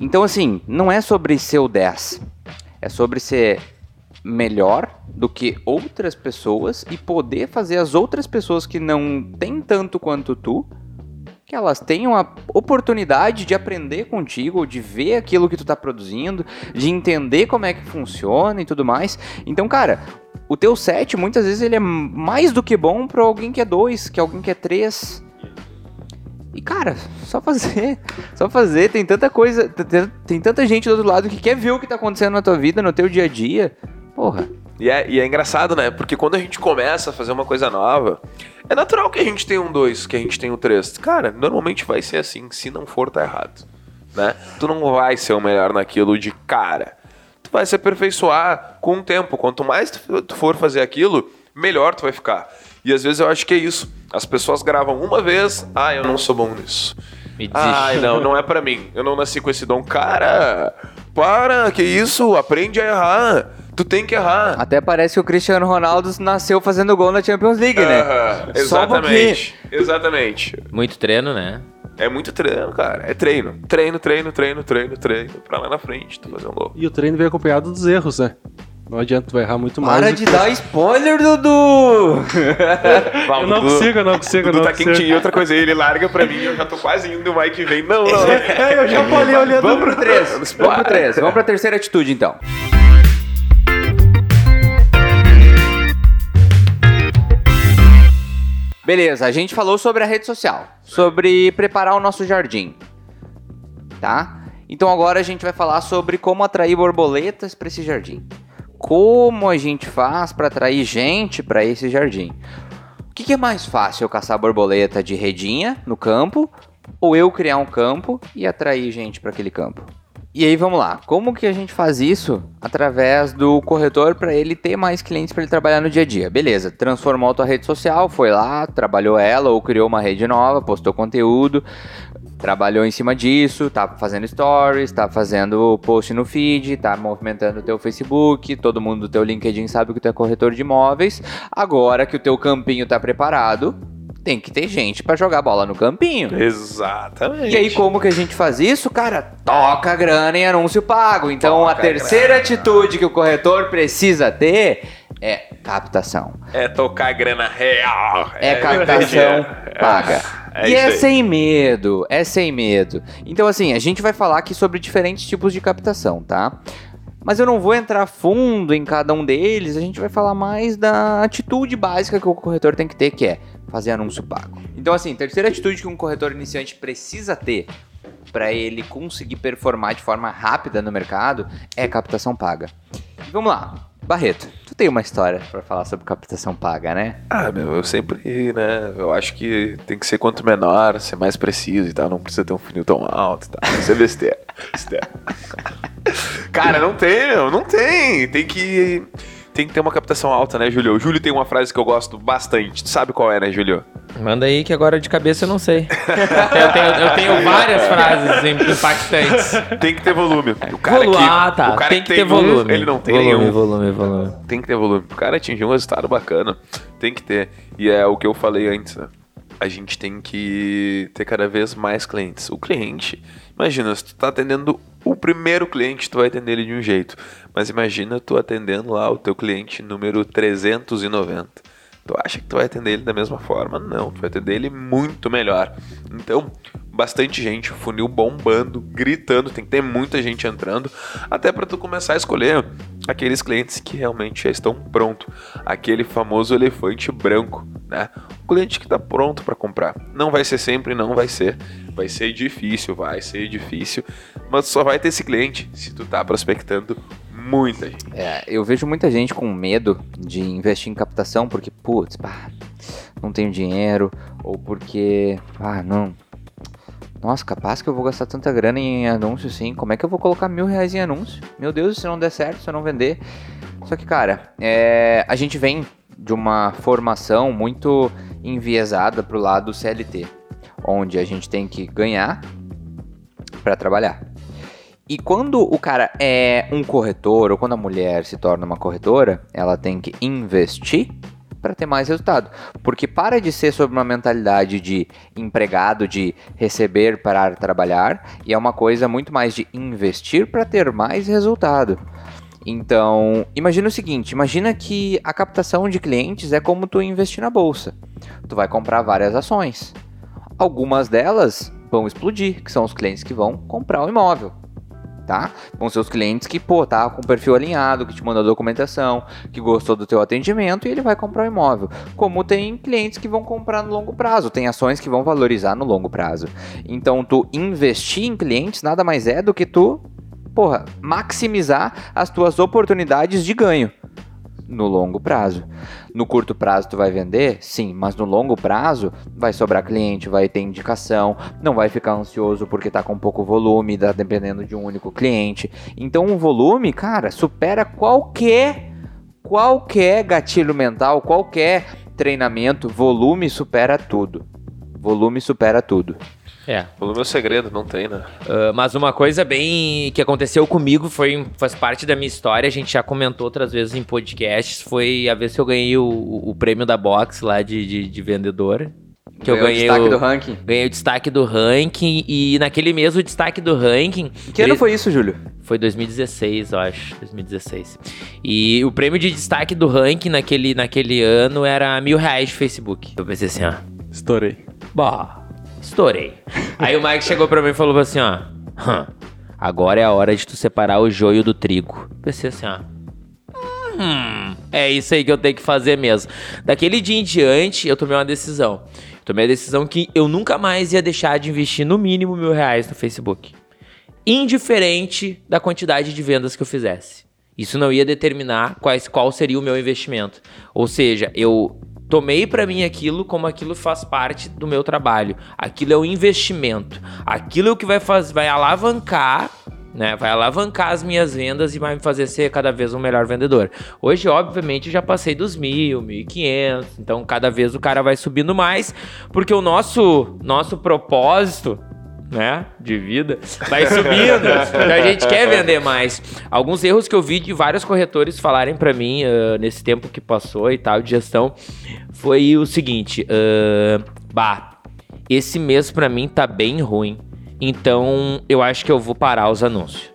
Então, assim, não é sobre ser o 10, é sobre ser melhor do que outras pessoas e poder fazer as outras pessoas que não têm tanto quanto tu, que elas tenham a oportunidade de aprender contigo, de ver aquilo que tu tá produzindo, de entender como é que funciona e tudo mais. Então, cara, o teu set muitas vezes ele é mais do que bom para alguém que é dois, que alguém que é três. E cara, só fazer, só fazer, tem tanta coisa, tem, tem tanta gente do outro lado que quer ver o que tá acontecendo na tua vida, no teu dia a dia. Porra. E é, e é engraçado, né? Porque quando a gente começa a fazer uma coisa nova, é natural que a gente tenha um 2, que a gente tenha um 3. Cara, normalmente vai ser assim. Se não for, tá errado. Né? Tu não vai ser o melhor naquilo de cara. Vai se aperfeiçoar com o tempo. Quanto mais tu for fazer aquilo, melhor tu vai ficar. E às vezes eu acho que é isso. As pessoas gravam uma vez, ah, eu não sou bom nisso. Me. Ai, não, não é pra mim. Eu não nasci com esse dom. Cara, para, que isso? Aprende a errar. Tu tem que errar. Até parece que o Cristiano Ronaldo nasceu fazendo gol na Champions League, né? Só porque- exatamente. Exatamente. Muito treino, né? É muito treino, cara. É treino. Treino, treino, treino, treino, treino. Pra lá na frente, tu fazer um gol. E o treino vem acompanhado dos erros, né? Não adianta, tu vai errar muito mais. Para de que- dar spoiler, Dudu! Eu não consigo, eu não consigo, eu Dudu não tá consigo. quentinho. E outra coisa, ele larga pra mim eu já tô quase indo, o Mike vem. Não, não. É, eu já falei olhando Vamos pro 3, vamos pro 3, vamos pra terceira atitude então. Beleza, a gente falou sobre a rede social, sobre preparar o nosso jardim, tá? Então agora a gente vai falar sobre como atrair borboletas para esse jardim. Como a gente faz para atrair gente para esse jardim? O que, que é mais fácil, eu caçar borboleta de redinha no campo ou eu criar um campo e atrair gente para aquele campo? E aí vamos lá, como que a gente faz isso através do corretor para ele ter mais clientes para ele trabalhar no dia a dia? Beleza, transformou a tua rede social, foi lá, trabalhou ela ou criou uma rede nova, postou conteúdo, trabalhou em cima disso, tá fazendo stories, tá fazendo post no feed, tá movimentando o teu Facebook, todo mundo do teu LinkedIn sabe que tu é corretor de imóveis. Agora que o teu campinho tá preparado, tem que ter gente para jogar bola no campinho. Exatamente. E aí, como que a gente faz isso? Cara, toca grana em anúncio pago. Então, Toca a terceira atitude que o corretor precisa ter é captação. É tocar grana real. É captação É. paga. É e é sem medo, é sem medo. Então, assim, a gente vai falar aqui sobre diferentes tipos de captação, tá? Mas eu não vou entrar fundo em cada um deles, a gente vai falar mais da atitude básica que o corretor tem que ter, que é fazer anúncio pago. Então, assim, terceira atitude que um corretor iniciante precisa ter para ele conseguir performar de forma rápida no mercado é captação paga. E vamos lá, Barreto, tu tem uma história para falar sobre captação paga, né? Ah, meu, eu sempre, né? Eu acho que tem que ser quanto menor, ser mais preciso e tal. Não precisa ter um funil tão alto e tal. Isso é besteira. besteira. Cara, não tem, meu, não tem. Tem que. Tem que ter uma captação alta, né, Júlio? O Júlio tem uma frase que eu gosto bastante. Tu sabe qual é, né, Júlio? Manda aí que agora de cabeça eu não sei. eu, tenho, eu tenho várias frases im- impactantes. Tem que ter volume. O cara Volume, que, ah, tá. o cara tem que que ter um, volume. ele não tem volume, nenhum. Volume, volume, Tem que ter volume. O cara atingir um resultado bacana. Tem que ter. E é o que eu falei antes, né? a gente tem que ter cada vez mais clientes. O cliente, imagina, se tu tá atendendo o primeiro cliente, tu vai atender ele de um jeito. Mas imagina tu atendendo lá o teu cliente número 390. Tu acha que tu vai atender ele da mesma forma? Não, tu vai atender ele muito melhor. Então, bastante gente, funil bombando, gritando, tem que ter muita gente entrando, até para tu começar a escolher aqueles clientes que realmente já estão prontos, aquele famoso elefante branco, né? O cliente que está pronto para comprar. Não vai ser sempre, não vai ser, vai ser difícil, vai ser difícil, mas só vai ter esse cliente se tu tá prospectando muita gente. É, eu vejo muita gente com medo de investir em captação porque, putz, pá, não tenho dinheiro, ou porque, ah, não. Nossa, capaz que eu vou gastar tanta grana em anúncio assim. Como é que eu vou colocar mil reais em anúncio? Meu Deus, se não der certo, se eu não vender. Só que, cara, é, a gente vem de uma formação muito enviesada pro lado CLT, onde a gente tem que ganhar para trabalhar. E quando o cara é um corretor, ou quando a mulher se torna uma corretora, ela tem que investir para ter mais resultado. Porque para de ser sobre uma mentalidade de empregado, de receber para trabalhar, e é uma coisa muito mais de investir para ter mais resultado. Então, imagina o seguinte, imagina que a captação de clientes é como tu investir na bolsa. Tu vai comprar várias ações. Algumas delas vão explodir, que são os clientes que vão comprar o imóvel tá? Os clientes que, pô, tá com o perfil alinhado, que te mandou documentação, que gostou do teu atendimento e ele vai comprar o imóvel. Como tem clientes que vão comprar no longo prazo, tem ações que vão valorizar no longo prazo. Então, tu investir em clientes nada mais é do que tu, porra, maximizar as tuas oportunidades de ganho no longo prazo. No curto prazo tu vai vender? Sim, mas no longo prazo vai sobrar cliente, vai ter indicação, não vai ficar ansioso porque tá com pouco volume, tá dependendo de um único cliente. Então o volume, cara, supera qualquer qualquer gatilho mental, qualquer treinamento, volume supera tudo. Volume supera tudo. É. Pelo meu segredo, não tem, né? Uh, mas uma coisa bem que aconteceu comigo foi faz parte da minha história. A gente já comentou outras vezes em podcasts. Foi a vez que eu ganhei o, o prêmio da box lá de, de, de vendedor. Que eu ganhei o destaque o, do ranking. Ganhei o destaque do ranking e naquele mês o destaque do ranking. Que ano foi isso, Júlio? Foi 2016, eu acho. 2016. E o prêmio de destaque do ranking naquele, naquele ano era mil reais de Facebook. Eu pensei assim, ó. Estourei. Bah, estourei. Aí o Mike chegou pra mim e falou assim, ó. "Hã, agora é a hora de tu separar o joio do trigo. Pensei assim, ó. Hum, é isso aí que eu tenho que fazer mesmo. Daquele dia em diante, eu tomei uma decisão. Tomei a decisão que eu nunca mais ia deixar de investir no mínimo mil reais no Facebook. Indiferente da quantidade de vendas que eu fizesse. Isso não ia determinar quais, qual seria o meu investimento. Ou seja, eu tomei pra mim aquilo como aquilo faz parte do meu trabalho. Aquilo é o investimento. Aquilo é o que vai, faz, vai alavancar né? Vai alavancar as minhas vendas e vai me fazer ser cada vez um melhor vendedor. Hoje, obviamente, eu já passei dos mil, mil e quinhentos. Então, cada vez o cara vai subindo mais, porque o nosso nosso propósito né, de vida, vai subindo. então a gente quer vender mais. Alguns erros que eu vi de vários corretores falarem pra mim ah, nesse tempo que passou e tal de gestão foi o seguinte: ah, bah, esse mês pra mim tá bem ruim. Então eu acho que eu vou parar os anúncios.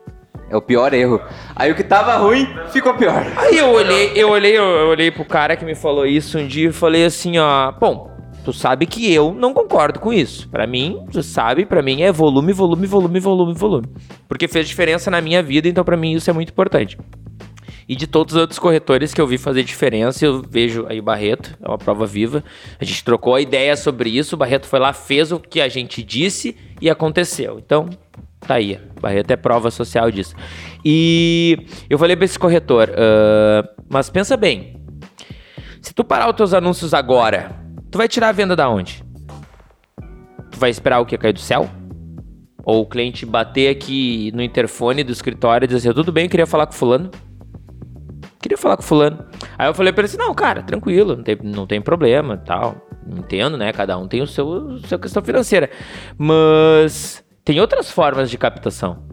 É o pior erro. Aí o que tava ruim ficou pior. Aí eu olhei, eu olhei, eu olhei pro cara que me falou isso um dia e falei assim, ó, bom, tu sabe que eu não concordo com isso. Pra mim, tu sabe, pra mim é volume, volume, volume, volume, volume. Porque fez diferença na minha vida, então pra mim isso é muito importante. E de todos os outros corretores que eu vi fazer diferença, eu vejo aí o Barreto, é uma prova viva. A gente trocou a ideia sobre isso, o Barreto foi lá, fez o que a gente disse e aconteceu. Então, tá aí. Barreto é prova social disso. E eu falei pra esse corretor, "Ah, mas pensa bem, se tu parar os teus anúncios agora, tu vai tirar a venda da onde? Tu vai esperar o que cair do céu? Ou o cliente bater aqui no interfone do escritório e dizer assim, tudo bem, eu queria falar com fulano. Queria falar com fulano. Aí eu falei pra ele assim, não, cara, tranquilo, não tem, não tem problema, tal. Entendo, né? Cada um tem o seu, sua questão financeira. Mas tem outras formas de captação,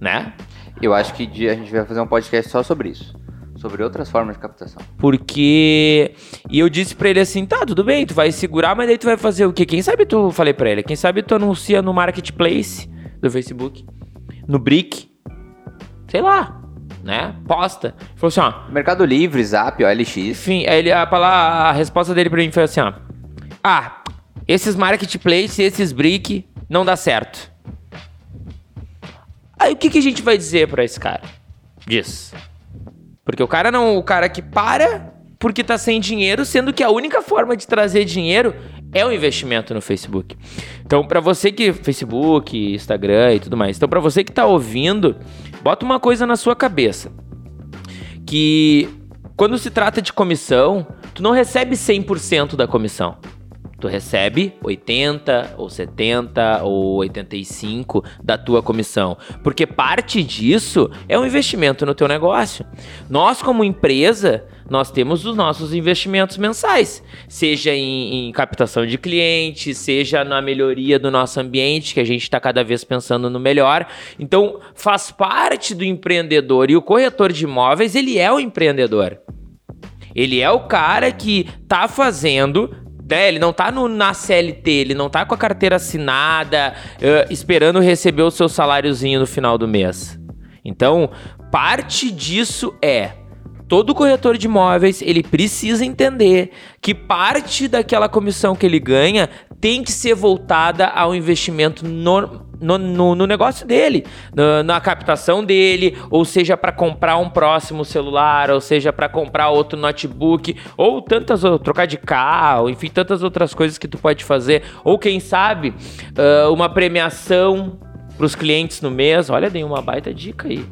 né? Eu acho que a gente vai fazer um podcast só sobre isso. Sobre outras formas de captação. Porque. E eu disse pra ele assim: tá, tudo bem, tu vai segurar, mas daí tu vai fazer o quê? Quem sabe tu. Falei pra ele, quem sabe tu anuncia no marketplace do Facebook, no Brick, sei lá, né? Posta. Ele falou assim: ó. Mercado Livre, Zap, OLX. Enfim, aí ele, a, a resposta dele pra mim foi assim: ó. Ah, esses marketplace, esses Brick, não dá certo. Aí o que, que a gente vai dizer pra esse cara? Diz. Porque o cara não, o cara que para porque tá sem dinheiro, sendo que a única forma de trazer dinheiro é o investimento no Facebook. Então, pra você que Facebook, Instagram e tudo mais. Então, pra você que tá ouvindo, bota uma coisa na sua cabeça. Que quando se trata de comissão, tu não recebe 100% da comissão. Tu recebe 80 ou 70 ou 85 da tua comissão, porque parte disso é um investimento no teu negócio. Nós como empresa, nós temos os nossos investimentos mensais, seja em, em captação de clientes, seja na melhoria do nosso ambiente, que a gente está cada vez pensando no melhor. Então, faz parte do empreendedor e o corretor de imóveis, ele é o empreendedor. Ele é o cara que tá fazendo. Né, ele não tá no, na CLT, ele não tá com a carteira assinada, eh, esperando receber o seu saláriozinho no final do mês. Então, parte disso é todo corretor de imóveis ele precisa entender que parte daquela comissão que ele ganha tem que ser voltada ao investimento no, no, no- no negócio dele, na, na captação dele, ou seja, para comprar um próximo celular, ou seja, para comprar outro notebook, ou tantas trocar de carro, enfim, tantas outras coisas que tu pode fazer, ou quem sabe ah, uma premiação para os clientes no mês. Olha, dei uma baita dica aí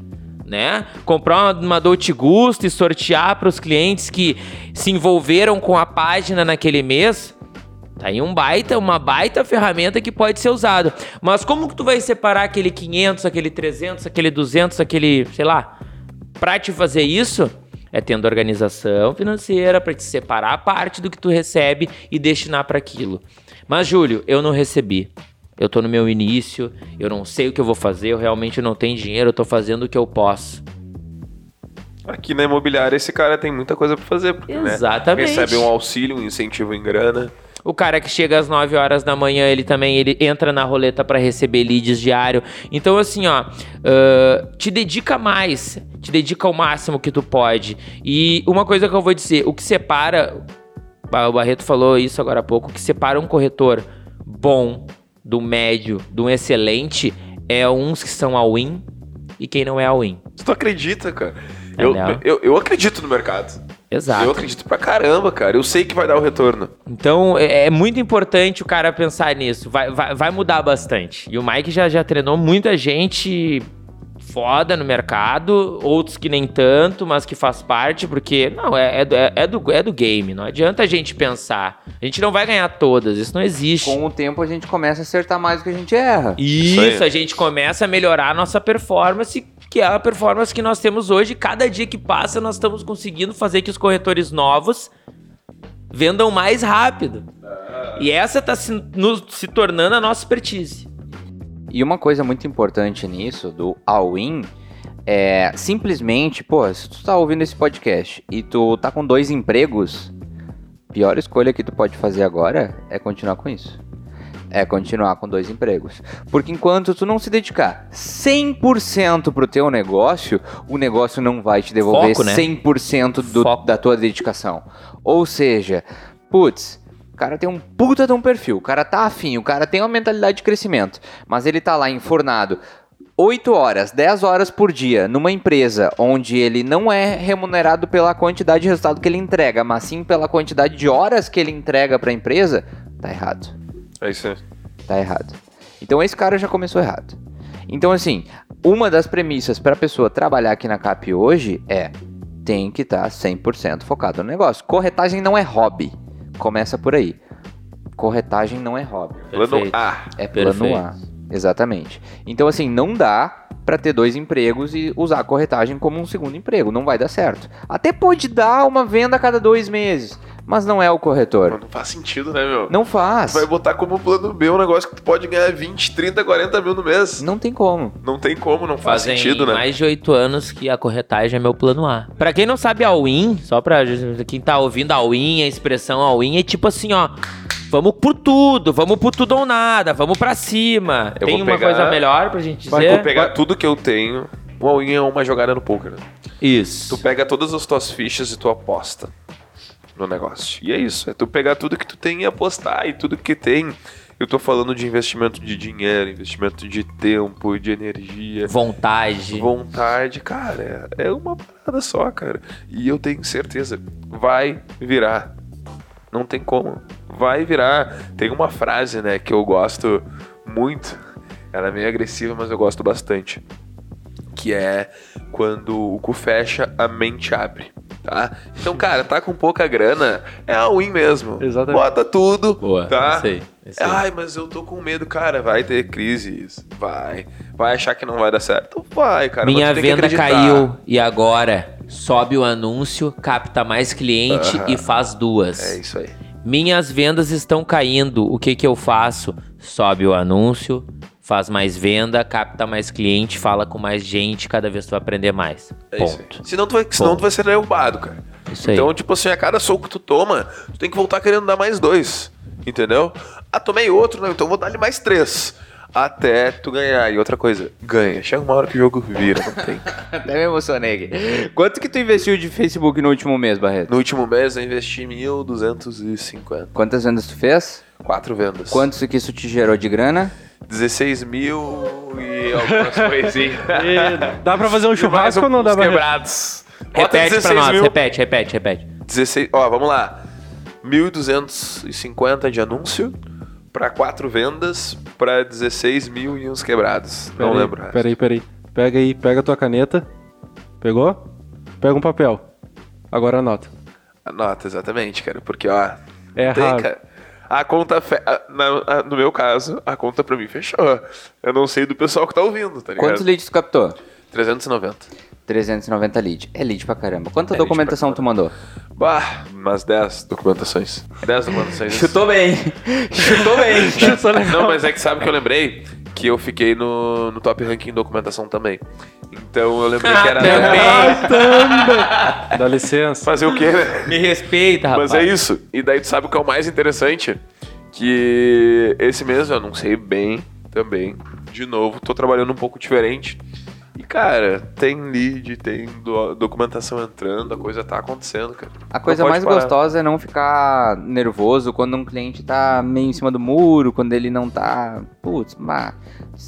né? Comprar uma, uma Dolce Gusto e sortear para os clientes que se envolveram com a página naquele mês. Tá aí um baita, uma baita ferramenta que pode ser usada. Mas como que tu vai separar aquele 500, aquele 300, aquele 200, aquele, sei lá, Pra te fazer isso, é tendo organização financeira para te separar a parte do que tu recebe e destinar para aquilo. Mas Júlio, eu não recebi. Eu tô no meu início, eu não sei o que eu vou fazer, eu realmente não tenho dinheiro, eu tô fazendo o que eu posso. Aqui na imobiliária esse cara tem muita coisa pra fazer, porque, né, Exatamente. recebe um auxílio, um incentivo em grana. O cara que chega às 9 horas da manhã, ele também ele entra na roleta para receber leads diário. Então, assim, ó, ah, te dedica mais, te dedica ao máximo que tu pode. E uma coisa que eu vou dizer, o que separa, o Barreto falou isso agora há pouco, o que separa um corretor bom do médio, do excelente, é uns que são all-in e quem não é all-in. Tu acredita, cara? É eu, mesmo? eu, eu acredito no mercado. Exato. Eu acredito pra caramba, cara. Eu sei que vai dar o retorno. Então é, é muito importante o cara pensar nisso. Vai, vai, vai mudar bastante. E o Mike já, já treinou muita gente foda no mercado, outros que nem tanto, mas que faz parte, porque não, é, é, do- é, é do, é do game. Não adianta a gente pensar. A gente não vai ganhar todas, isso não existe. Com o tempo a gente começa a acertar mais do que a gente erra. Isso Isso, a gente começa a melhorar a nossa performance, que é a performance que nós temos hoje. Cada dia que passa, nós estamos conseguindo fazer que os corretores novos vendam mais rápido. E essa está se, se tornando a nossa expertise. E uma coisa muito importante nisso, do all-in, é simplesmente, pô, se tu tá ouvindo esse podcast e tu tá com dois empregos, pior escolha que tu pode fazer agora é continuar com isso. É continuar com dois empregos. Porque enquanto tu não se dedicar 100% pro teu negócio, o negócio não vai te devolver Foco, né? 100% do, Foco. da tua dedicação. Ou seja, putz, o cara tem um puta de um perfil, o cara tá afim, o cara tem uma mentalidade de crescimento, mas ele tá lá enfornado 8 horas, 10 horas por dia numa empresa onde ele não é remunerado pela quantidade de resultado que ele entrega, mas sim pela quantidade de horas que ele entrega para a empresa, tá errado. É isso aí. Tá errado. Então esse cara já começou errado. Então assim, uma das premissas para a pessoa trabalhar aqui na CAP hoje é tem que estar 100% focado no negócio. Corretagem não é hobby. Começa por aí. Corretagem não é hobby. Plano Perfeito. A. É plano Perfeito. A. Exatamente. Então, assim, não dá pra ter dois empregos e usar a corretagem como um segundo emprego. Não vai dar certo. Até pode dar uma venda a cada dois meses. Mas não é o corretor. Não faz sentido, né, meu? Não faz. Tu vai botar como plano B um negócio que tu pode ganhar 20, 30, 40 mil no mês. Não tem como. Não tem como, não faz Fazem sentido, né? mais de oito anos que a corretagem é meu plano A. Pra quem não sabe, a win, só pra quem tá ouvindo a win, a expressão a win é tipo assim, ó. Vamos por tudo, vamos por tudo ou nada, vamos pra cima. Eu Tem uma pegar- coisa melhor pra gente dizer? vou pegar tudo que eu tenho. O all-in é uma jogada no poker. né? Isso. Tu pega todas as tuas fichas e tu aposta no negócio. E é isso, é tu pegar tudo que tu tem e apostar. E tudo que tem. Eu tô falando de investimento de dinheiro, investimento de tempo, de energia. Vontade. Vontade, cara, é uma parada só, cara. E eu tenho certeza, vai virar. Não tem como. Vai virar. Tem uma frase, né, que eu gosto muito. Ela é meio agressiva, mas eu gosto bastante. Que é quando o cu fecha, a mente abre. Tá? Então, cara, tá com pouca grana, é a win mesmo. Exatamente. Bota tudo, Boa, tá? isso aí, isso aí. Ai, mas eu tô com medo, cara. Vai ter crises. Vai. Vai achar que não vai dar certo? Vai, cara. mas Minha tu tem que venda caiu e agora sobe o anúncio, capta mais cliente Aham. e faz duas. É isso aí. Minhas vendas estão caindo. O que que eu faço? Sobe o anúncio, faz mais venda, capta mais cliente, fala com mais gente, cada vez tu vai aprender mais. É isso Ponto. aí. Senão tu vai, senão Ponto. tu vai ser derrubado, cara. Isso aí. Então, tipo assim, a cada soco que tu toma, tu tem que voltar querendo dar mais dois. Entendeu? Ah, tomei outro, não, então vou dar-lhe mais três. Até tu ganhar. E outra coisa, ganha. Chega uma hora que o jogo vira, não tem. Até me emocionei aqui. Quanto que tu investiu de Facebook no último mês, Barreto? No último mês eu investi 1.250. Quantas vendas tu fez? Quatro vendas. Quanto que isso te gerou de grana? 16 mil e algumas coisinhas. E dá pra fazer um churrasco ou não dá pra quebrados. Bota Repete pra 16 nós, mil. repete, repete, repete. 16, ó, vamos lá. 1.250 de anúncio para quatro vendas para 16 mil e uns quebrados. não Peraí, lembro. Peraí, peraí. Pega aí, pega a tua caneta. Pegou? Pega um papel. Agora anota. Anota, exatamente, cara. Porque, ó. É tem, raro. cara. A conta. Fe... na- no meu caso, a conta pra mim fechou. Eu não sei do pessoal que tá ouvindo, tá ligado? Quantos leads tu captou? 390. 390 leads. É lead pra caramba. Quanta É documentação tu mandou? Bah, umas 10 documentações. 10 documentações. bem. Chutou bem. Chutou legal. Não, mas é que sabe que eu lembrei que eu fiquei no, no top ranking em documentação também. Então eu lembrei que era. Dá licença. Fazer o quê, né? Me respeita, rapaz. Mas é isso. E daí tu sabe o que é o mais interessante? Que esse mês eu anunciei bem também. De novo, tô trabalhando um pouco diferente. Cara, tem lead, tem do- documentação entrando, a coisa tá acontecendo, cara. A coisa mais parar. gostosa é não ficar nervoso quando um cliente tá meio em cima do muro, quando ele não tá. Putz, mas.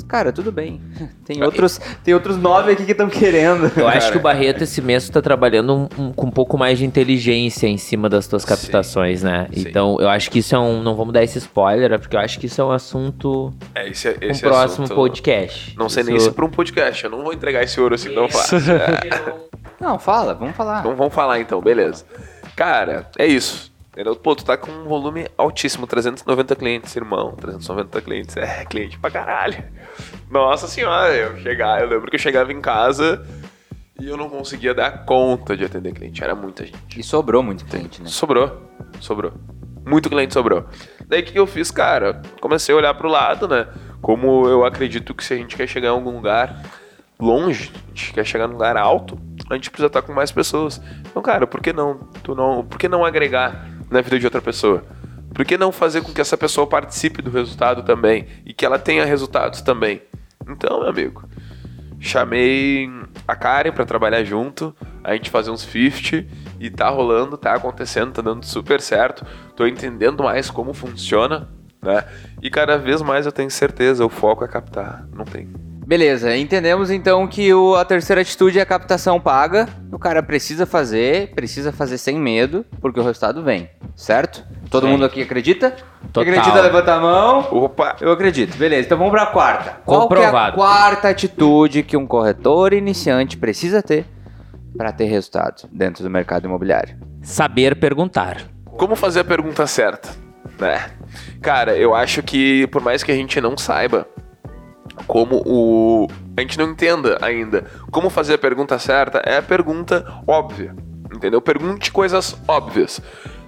Cara, tudo bem. Tem outros, tem outros nove aqui que estão querendo. Eu acho Cara. que o Barreto esse mês tá trabalhando um- um- com um pouco mais de inteligência em cima das tuas captações, né? sim. Então, eu acho que isso é um. Não vamos dar esse spoiler, é porque eu acho que isso é um assunto É, esse, é- um esse próximo assunto- podcast. Não sei nem Isso- se pra um podcast. Eu não vou entregar esse ouro assim tão fácil. Não, fala, vamos falar. Então vamos falar então, beleza. Cara, é isso. Entendeu? Pô, tu tá com um volume altíssimo, 390 clientes, irmão. 390 clientes. É, cliente pra caralho. Nossa senhora, eu chegar, eu lembro que eu chegava em casa e eu não conseguia dar conta de atender cliente. Era muita gente. E sobrou muito cliente, né? Sobrou. Sobrou. Muito cliente sobrou. Daí o que que eu fiz, cara? Comecei a olhar pro lado, né? Como eu acredito que se a gente quer chegar em algum lugar longe, a gente quer chegar num lugar alto, a gente precisa estar com mais pessoas. Então, cara, por que não, tu não, por que não agregar na vida de outra pessoa? Por que não fazer com que essa pessoa participe do resultado também e que ela tenha resultados também? Então, meu amigo, chamei a Karen pra trabalhar junto, a gente fazer uns 50 e tá rolando, tá acontecendo, tá dando super certo. Tô entendendo mais como funciona, né? E cada vez mais eu tenho certeza, o foco é captar, não tem. Beleza, entendemos então que o- a terceira atitude é a captação paga. O cara precisa fazer, precisa fazer sem medo, porque o resultado vem, certo? Todo Sim. mundo aqui acredita? Total. Acredita, levanta a mão. Opa! Eu acredito. Beleza, então vamos pra quarta. Qual que é a quarta atitude que um corretor iniciante precisa ter para ter resultado dentro do mercado imobiliário? Saber perguntar. Como fazer a pergunta certa, né? Cara, eu acho que por mais que a gente não saiba como o a gente não entenda ainda como fazer a pergunta certa, é a pergunta óbvia, entendeu? Pergunte coisas óbvias.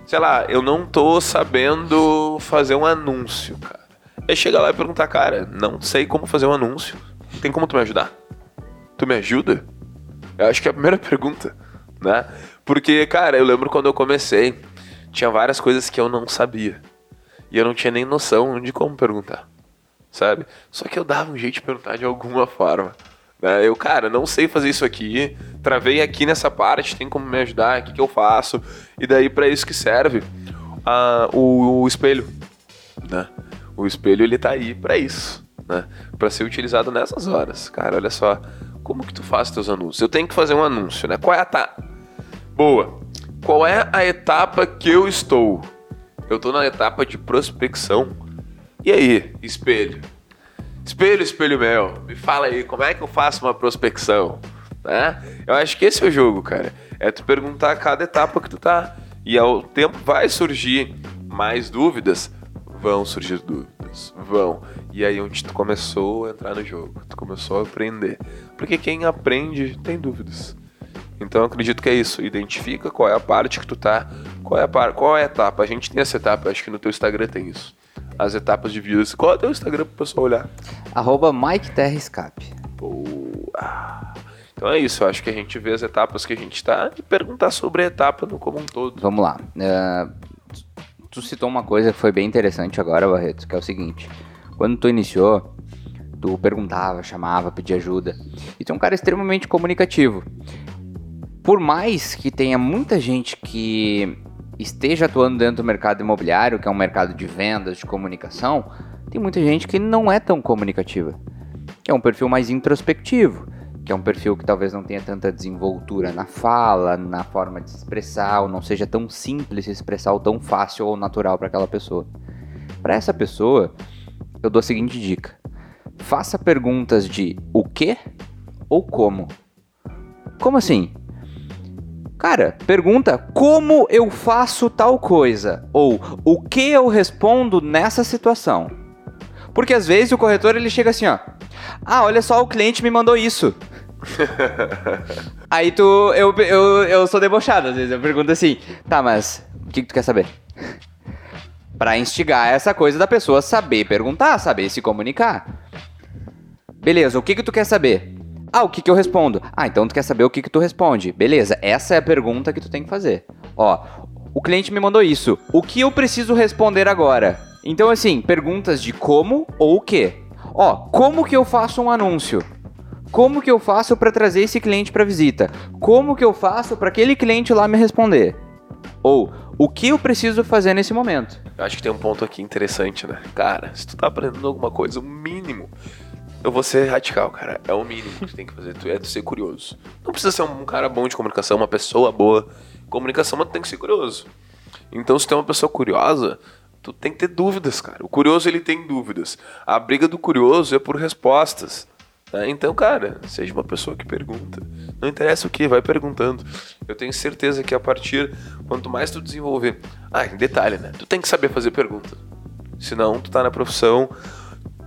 sei lá, eu não tô sabendo fazer um anúncio, cara. Aí chega lá e perguntar, cara, não sei como fazer um anúncio. Tem como tu me ajudar? Tu me ajuda? Eu acho que é a primeira pergunta, né? Porque, cara, eu lembro quando eu comecei, tinha várias coisas que eu não sabia. E eu não tinha nem noção de como perguntar, sabe? Só que eu dava um jeito de perguntar de alguma forma. Né? Eu, cara, não sei fazer isso aqui, travei aqui nessa parte, tem como me ajudar, o que, que eu faço? E daí, para isso que serve uh, o, o espelho, né? O espelho, ele tá aí para isso, né? Para ser utilizado nessas horas. Cara, olha só, como que tu faz teus anúncios? Eu tenho que fazer um anúncio, né? Qual é a ta... Boa. Qual é a etapa que eu estou? Eu tô na etapa de prospecção. E aí, espelho? Espelho, espelho meu, me fala aí, como é que eu faço uma prospecção? Né? Eu acho que esse é o jogo, cara. É tu perguntar a cada etapa que tu tá. E ao tempo vai surgir mais dúvidas, vão surgir dúvidas, vão. E aí onde tu começou a entrar no jogo, tu começou a aprender. Porque quem aprende tem dúvidas. Então eu acredito que é isso. Identifica qual é a parte que tu tá, qual é a, par... qual é a etapa. A gente tem essa etapa, acho que no teu Instagram tem isso as etapas de vida. Qual é o teu Instagram pro pessoal olhar? Arroba Mike Terra Escape. Boa. Então é isso, acho que a gente vê as etapas que a gente está e perguntar sobre a etapa no como um todo. Vamos lá. Uh, tu citou uma coisa que foi bem interessante agora, Barreto, que é o seguinte. Quando tu iniciou, tu perguntava, chamava, pedia ajuda. E tu é um cara extremamente comunicativo. Por mais que tenha muita gente que esteja atuando dentro do mercado imobiliário, que é um mercado de vendas, de comunicação, tem muita gente que não é tão comunicativa, que é um perfil mais introspectivo, que é um perfil que talvez não tenha tanta desenvoltura na fala, na forma de se expressar, ou não seja tão simples se expressar ou tão fácil ou natural para aquela pessoa. Para essa pessoa, eu dou a seguinte dica: faça perguntas de o que ou como. Como assim? Cara, pergunta como eu faço tal coisa ou o que eu respondo nessa situação. Porque às vezes o corretor ele chega assim, ó: "Ah, olha só, o cliente me mandou isso". Aí tu eu, eu, eu sou debochado às vezes, eu pergunto assim: "Tá, mas o que, que tu quer saber?" Para instigar essa coisa da pessoa saber perguntar, saber se comunicar. Beleza, o que que tu quer saber? Ah, o que, que eu respondo? Ah, então tu quer saber o que, que tu responde. Beleza, essa é a pergunta que tu tem que fazer. Ó, o cliente me mandou isso. O que eu preciso responder agora? Então, assim, perguntas de como ou o que. Ó, como que eu faço um anúncio? Como que eu faço para trazer esse cliente para visita? Como que eu faço para aquele cliente lá me responder? Ou o que eu preciso fazer nesse momento? Eu acho que tem um ponto aqui interessante, né? Cara, se tu tá aprendendo alguma coisa, o mínimo eu vou ser radical, cara. É o mínimo que tu tem que fazer. Tu é tu ser curioso. Não precisa ser um cara bom de comunicação, uma pessoa boa. Comunicação, mas tu tem que ser curioso. Então, se tu é uma pessoa curiosa, tu tem que ter dúvidas, cara. O curioso, ele tem dúvidas. A briga do curioso é por respostas. Né? Então, cara, seja uma pessoa que pergunta. Não interessa o que, vai perguntando. Eu tenho certeza que a partir, quanto mais tu desenvolver. Ah, detalhe, né? Tu tem que saber fazer pergunta. Senão, tu tá na profissão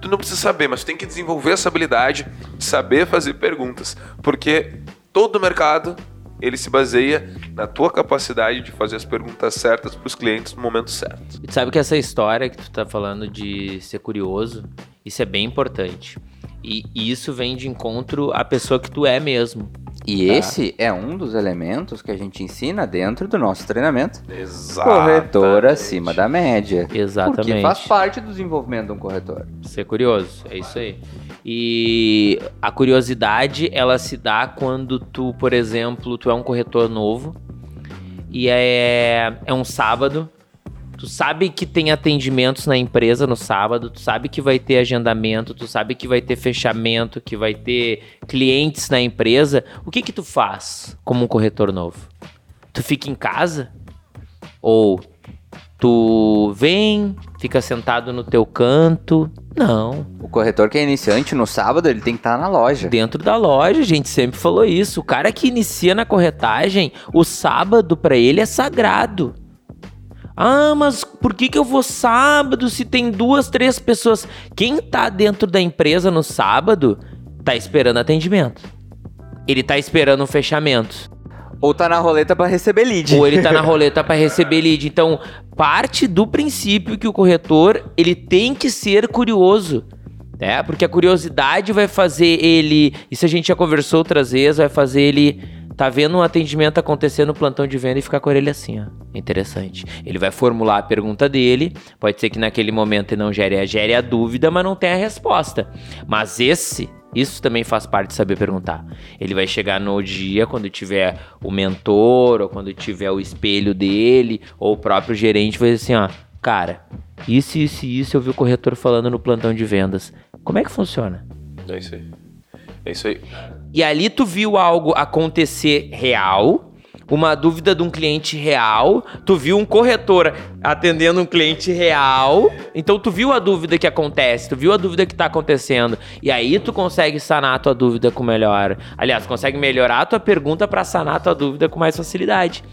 tu não precisa saber, mas tu tem que desenvolver essa habilidade de saber fazer perguntas, porque todo mercado ele se baseia na tua capacidade de fazer as perguntas certas para os clientes no momento certo. E tu sabe que essa história que tu tá falando de ser curioso, isso é bem importante. E isso vem de encontro à pessoa que tu é mesmo. E tá. esse é um dos elementos que a gente ensina dentro do nosso treinamento. Exato. Corretor acima da média. Exatamente. Porque faz parte do desenvolvimento de um corretor. Ser curioso, é isso aí. E a curiosidade, ela se dá quando tu, por exemplo, tu é um corretor novo e é, é um sábado Tu sabe que tem atendimentos na empresa no sábado, tu sabe que vai ter agendamento, tu sabe que vai ter fechamento, que vai ter clientes na empresa. O que que tu faz como um corretor novo? Tu fica em casa? Ou tu vem, fica sentado no teu canto? Não. O corretor que é iniciante no sábado, ele tem que estar na loja. Dentro da loja, a gente sempre falou isso. O cara que inicia na corretagem, o sábado para ele é sagrado. Ah, mas por que, que eu vou sábado se tem duas, três pessoas? Quem tá dentro da empresa no sábado tá esperando atendimento. Ele tá esperando um fechamento. Ou tá na roleta pra receber lead. ou ele tá na roleta para receber lead. Então, parte do princípio que o corretor, ele tem que ser curioso. Né? Porque a curiosidade vai fazer ele, isso a gente já conversou outras vezes, vai fazer ele tá vendo um atendimento acontecendo no plantão de venda e ficar com a orelha assim, ó. Interessante. Ele vai formular a pergunta dele, pode ser que naquele momento ele não gere, gere a dúvida, mas não tenha a resposta. Mas esse isso também faz parte de saber perguntar. Ele vai chegar no dia quando tiver o mentor, ou quando tiver o espelho dele, ou o próprio gerente, vai dizer assim, ó, cara, isso, isso e isso eu vi o corretor falando no plantão de vendas. Como é que funciona? É isso aí. É isso aí. E ali tu viu algo acontecer real, uma dúvida de um cliente real, tu viu um corretor atendendo um cliente real, então tu viu a dúvida que acontece, tu viu a dúvida que tá acontecendo, e aí tu consegue sanar a tua dúvida com melhor. Aliás, consegue melhorar a tua pergunta para sanar a tua dúvida com mais facilidade.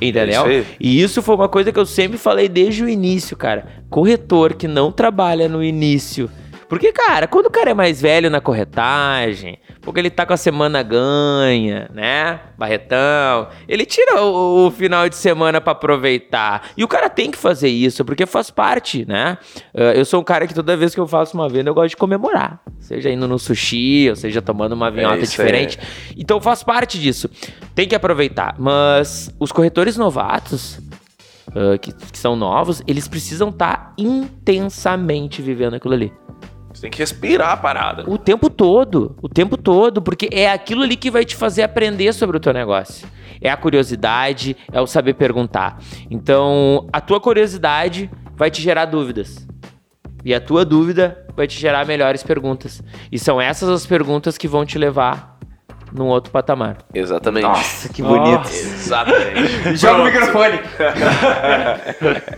Entendeu? É isso e isso foi uma coisa que eu sempre falei desde o início, cara. Corretor que não trabalha no início. Porque, cara, quando o cara é mais velho na corretagem, porque ele tá com a semana ganha, né? Barretão, ele tira o, o final de semana pra aproveitar. E o cara tem que fazer isso, porque faz parte, né? Eh, eu sou um cara que toda vez que eu faço uma venda, eu gosto de comemorar. Seja indo no sushi, ou seja tomando uma vinhota aí. diferente. Então faz parte disso. Tem que aproveitar. Mas os corretores novatos, ah, que, que são novos, eles precisam estar intensamente vivendo aquilo ali. Você tem que respirar a parada. O tempo todo, o tempo todo, porque é aquilo ali que vai te fazer aprender sobre o teu negócio. É a curiosidade, é o saber perguntar. Então, a tua curiosidade vai te gerar dúvidas. E a tua dúvida vai te gerar melhores perguntas. E são essas as perguntas que vão te levar num outro patamar. Exatamente. Nossa, que bonito. Exatamente. Joga o microfone.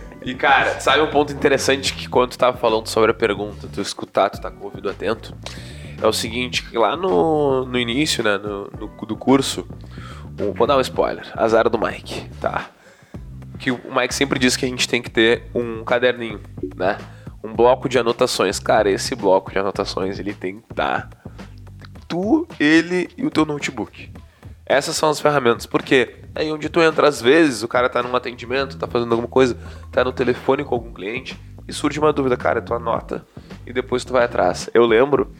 E cara, sabe um ponto interessante que quando tu tava falando sobre a pergunta, tu escutar, tu tá com o ouvido atento, é o seguinte, lá no, no início, né, no, no- do curso, o- vou dar um spoiler, azar do Mike, tá? Que o Mike sempre diz que a gente tem que ter um caderninho, né? Um bloco de anotações. Cara, esse bloco de anotações, ele tem que estar tu, ele e o teu notebook. Essas são as ferramentas. Por quê? Aí onde tu entra, às vezes, o cara tá num atendimento, tá fazendo alguma coisa, tá no telefone com algum cliente e surge uma dúvida, cara, tu anota e depois tu vai atrás. Eu lembro,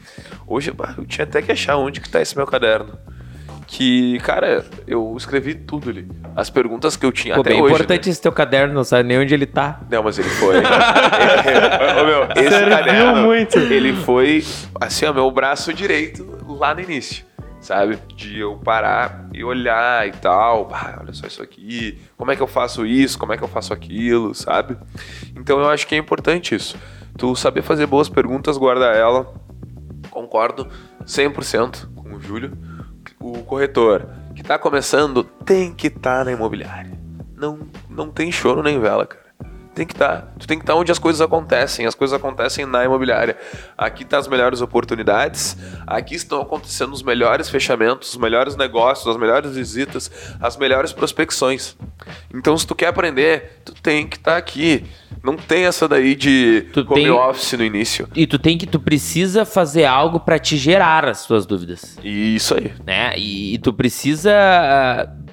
hoje eu tinha até que achar onde que tá esse meu caderno. Que, cara, eu escrevi tudo ali. As perguntas que eu tinha Pô, até bem hoje. importante né? esse teu caderno, não sabe nem onde ele tá. Não, mas ele foi. Ô, meu, esse Serviu caderno, muito. ele foi, assim, ó, meu braço direito lá no início, sabe? De eu parar e olhar e tal. Ah, olha só isso aqui. Como é que eu faço isso? Como é que eu faço aquilo, sabe? Então eu acho que é importante isso. Tu saber fazer boas perguntas, guardar ela. Concordo 100% com o Júlio. O corretor que tá começando tem que estar na imobiliária. Não, não tem choro nem vela, cara. Tem que estar. Tu tem que estar onde as coisas acontecem. As coisas acontecem na imobiliária. Aqui tá as melhores oportunidades. Aqui estão acontecendo os melhores fechamentos, os melhores negócios, as melhores visitas, as melhores prospecções. Então, se tu quer aprender, tu tem que estar aqui. Não tem essa daí de Tu home tem- office no início. E tu tem que, tu precisa fazer algo pra te gerar as tuas dúvidas. E isso aí. né? E, e tu precisa.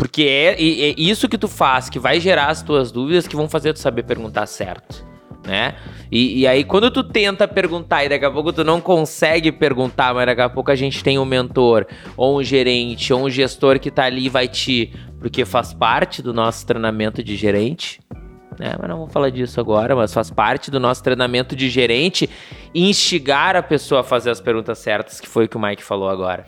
Porque é, e- é isso que tu faz que vai gerar as tuas dúvidas que vão fazer tu saber perguntar certo. Né? E, e aí, quando tu tenta perguntar e daqui a pouco tu não consegue perguntar, mas daqui a pouco a gente tem um mentor, ou um gerente, ou um gestor que tá ali e vai te. Porque faz parte do nosso treinamento de gerente. Né? Mas não vou falar disso agora, mas faz parte do nosso treinamento de gerente instigar a pessoa a fazer as perguntas certas, que foi o que o Mike falou agora.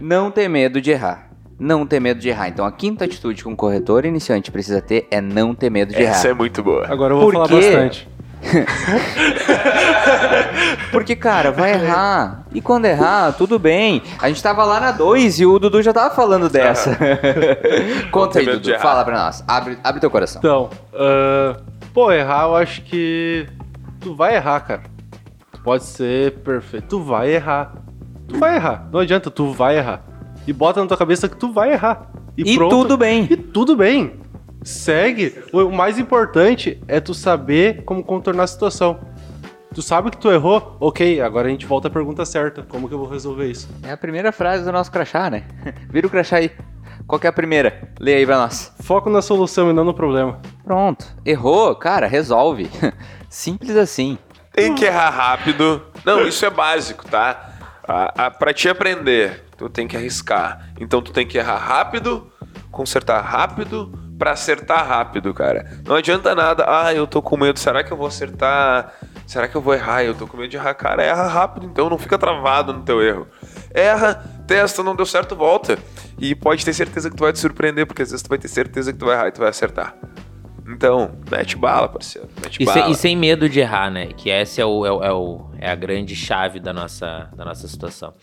Não ter medo de errar. Não ter medo de errar. Então a quinta atitude que um corretor iniciante precisa ter é não ter medo de Essa errar. é muito boa. Agora eu vou Por falar bastante. Porque, cara, vai errar. E quando errar, tudo bem. A gente tava lá na 2 e o Dudu já tava falando dessa. Conta aí, Dudu. Fala pra nós. Abre, abre teu coração. Então, ah, pô, errar eu acho que tu vai errar, cara. Tu pode ser perfeito, tu vai errar. tu vai errar. Não adianta, tu vai errar. E bota na tua cabeça que tu vai errar. E pronto. tudo bem. E tudo bem. Segue. O mais importante é tu saber como contornar a situação. Tu sabe que tu errou? Ok, agora a gente volta à pergunta certa. Como que eu vou resolver isso? É a primeira frase do nosso crachá, né? Vira o crachá aí. Qual que é a primeira? Lê aí pra nós. Foco na solução e não no problema. Pronto. Errou, cara, resolve. Simples assim. Tem que errar rápido. Não, isso é básico, tá? A, a, pra te aprender, tu tem que arriscar. Então tu tem que errar rápido, consertar rápido, pra acertar rápido, cara. Não adianta nada, ah, eu tô com medo, será que eu vou acertar? Será que eu vou errar? Eu tô com medo de errar, cara. Erra rápido, então não fica travado no teu erro. Erra, testa, não deu certo, volta. E pode ter certeza que tu vai te surpreender, porque às vezes tu vai ter certeza que tu vai errar e tu vai acertar. Então, mete bala, parceiro. Mete E, bala. sem, e sem medo de errar, né? Que essa é, o, é, é, o- é a grande chave da nossa, da nossa situação.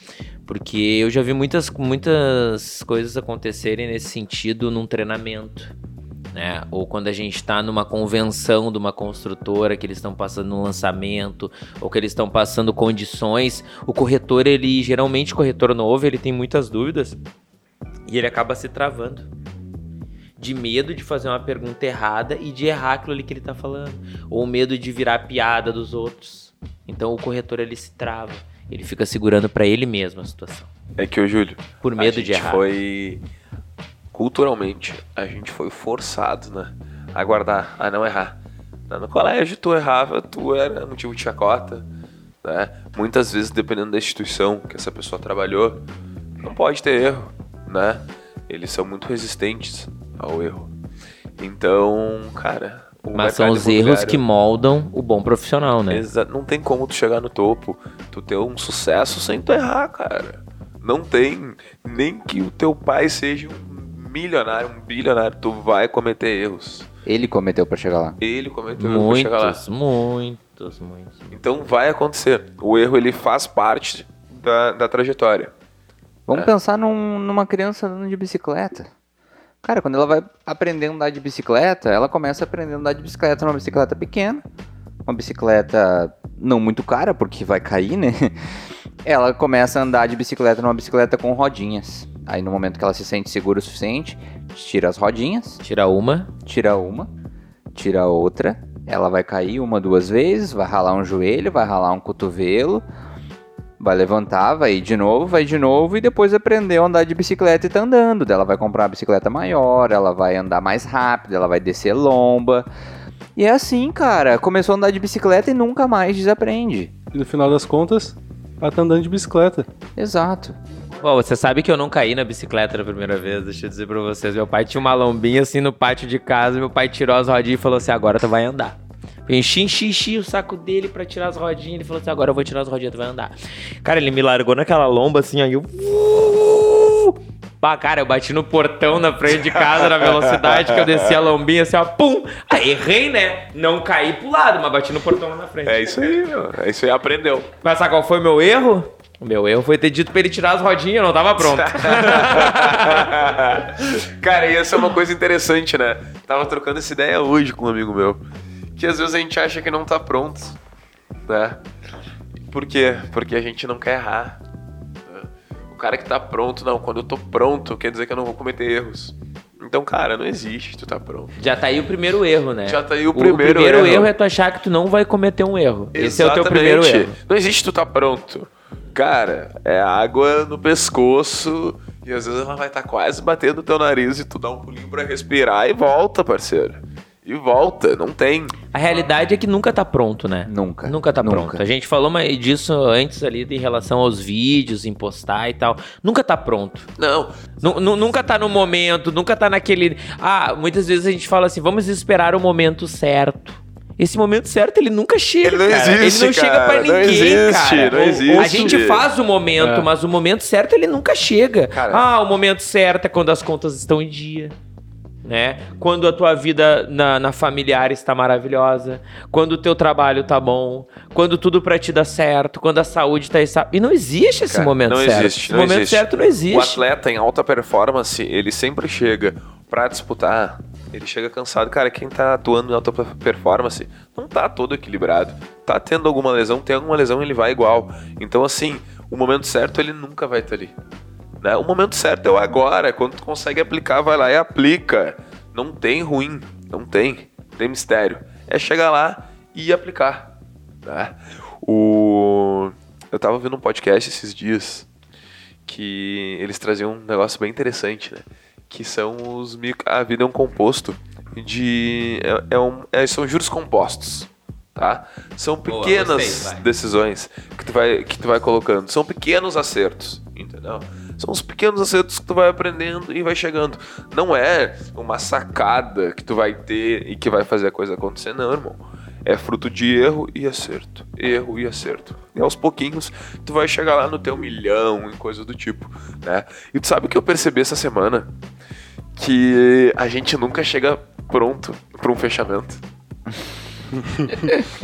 Porque eu já vi muitas, muitas coisas acontecerem nesse sentido num treinamento. Né? Ou quando a gente está numa convenção de uma construtora que eles estão passando um lançamento, ou que eles estão passando condições, o corretor, ele geralmente corretor novo, ele tem muitas dúvidas e ele acaba se travando de medo de fazer uma pergunta errada e de errar aquilo ali que ele tá falando, ou medo de virar piada dos outros. Então o corretor ele se trava, ele fica segurando pra ele mesmo a situação, É que o Júlio. por a medo gente de errar. foi. Culturalmente, a gente foi forçado, né? A guardar, a não errar. No colégio, tu errava, tu era motivo de chacota, né? Muitas vezes, dependendo da instituição que essa pessoa trabalhou, não pode ter erro, né? Eles são muito resistentes ao erro. Então, cara. Mas são os erros que moldam o bom profissional, né? Exa- Não tem como tu chegar no topo, tu ter um sucesso sem tu errar, cara. Não tem. Nem que o teu pai seja um milionário, um bilionário, tu vai cometer erros. Ele cometeu pra chegar lá. Ele cometeu erros pra chegar lá. Muitos, muitos, muitos. Então vai acontecer. O erro ele faz parte da, da trajetória. Vamos pensar num- numa criança andando de bicicleta. Cara, quando ela vai aprender a andar de bicicleta, ela começa aprendendo a andar de bicicleta numa bicicleta pequena. Uma bicicleta não muito cara, porque vai cair, né? Ela começa a andar de bicicleta numa bicicleta com rodinhas. Aí no momento que ela se sente segura o suficiente, tira as rodinhas, Tira uma, tira uma, tira outra. Ela vai cair uma, duas vezes, vai ralar um joelho, vai ralar um cotovelo, vai levantar, vai ir de novo, vai de novo e depois aprendeu a andar de bicicleta e tá andando. Daí Ela vai comprar uma bicicleta maior, ela vai andar mais rápido, ela vai descer lomba. E é assim, cara. Começou a andar de bicicleta e nunca mais desaprende. E no final das contas, ela tá andando de bicicleta. Exato. Bom, você sabe que eu não caí na bicicleta na primeira vez, deixa eu dizer pra vocês. Meu pai tinha uma lombinha assim no pátio de casa, meu pai tirou as rodinhas e falou assim: agora tu vai andar. Eu enchi, enchi, enchi o saco dele pra tirar as rodinhas. Ele falou assim: agora eu vou tirar as rodinhas, tu vai andar. Cara, ele me largou naquela lomba assim, aí eu. Pá, cara, eu bati no portão na frente de casa na velocidade que eu desci a lombinha assim, ó, pum! Aí errei, né? Não caí pro lado, mas bati no portão lá na frente. É isso aí, meu. É isso aí, aprendeu. Mas sabe qual foi o meu erro? O meu erro foi ter dito pra ele tirar as rodinhas, eu não tava pronto. Cara, e essa é uma coisa interessante, né? Tava trocando essa ideia hoje com um amigo meu. Que às vezes a gente acha que não tá pronto, né? Por quê? Porque a gente não quer errar. né? O cara que tá pronto, não, quando eu tô pronto, quer dizer que eu não vou cometer erros. Então, cara, não existe tu tá pronto. Já tá aí o primeiro erro, né? Já tá aí o O primeiro primeiro erro. erro é tu achar que tu não vai cometer um erro. Esse é o teu Exatamente. primeiro erro. Não existe tu tá pronto. Cara, é água no pescoço e às vezes ela vai estar quase batendo no teu nariz e tu dá um pulinho pra respirar e volta, parceiro. E volta, não tem. A realidade é que nunca tá pronto, né? Nunca. Nunca tá Nunca. pronto. A gente falou mais disso antes ali em relação aos vídeos, em postar e tal. Nunca tá pronto. Não, nu- nunca tá no momento, nunca tá naquele. Ah, muitas vezes a gente fala assim, vamos esperar o momento certo. Esse momento certo, ele nunca chega. Ele não cara. existe, Ele não chega cara. pra Não ninguém, existe, cara. não A existe. gente faz o momento, É. mas o momento certo ele nunca chega. Cara. Ah, o momento certo é quando as contas estão em dia. Né? Quando a tua vida na, na familiar está maravilhosa, quando o teu trabalho tá bom, quando tudo pra ti dá certo, quando a saúde tá estável. E não existe esse Cara, momento não certo. existe, esse não momento existe. certo não o existe. atleta em alta performance, ele sempre chega pra disputar, ele chega cansado. Cara, quem tá atuando em alta performance não tá todo equilibrado. Tá tendo alguma lesão, tem alguma lesão, ele vai igual. Então, assim, o momento certo ele nunca vai estar ali. Né? O momento certo é o agora, quando tu consegue aplicar, vai lá e aplica. Não tem ruim, não tem, não tem mistério. É chegar lá e aplicar. Né? O... Eu tava vendo um podcast esses dias que eles traziam um negócio bem interessante, né? Que são os micro... A vida é um composto de. É, é um... é, são juros compostos. Tá? São Boa, pequenas gostei, vai. decisões que tu, vai, que tu vai colocando. São pequenos acertos, entendeu? São os pequenos acertos que tu vai aprendendo e vai chegando. Não é uma sacada que tu vai ter e que vai fazer a coisa acontecer, não, irmão. É fruto de erro e acerto. Erro e acerto. E aos pouquinhos tu vai chegar lá no teu milhão e coisa do tipo, né? E tu sabe o que eu percebi essa semana? Que a gente nunca chega pronto para um fechamento.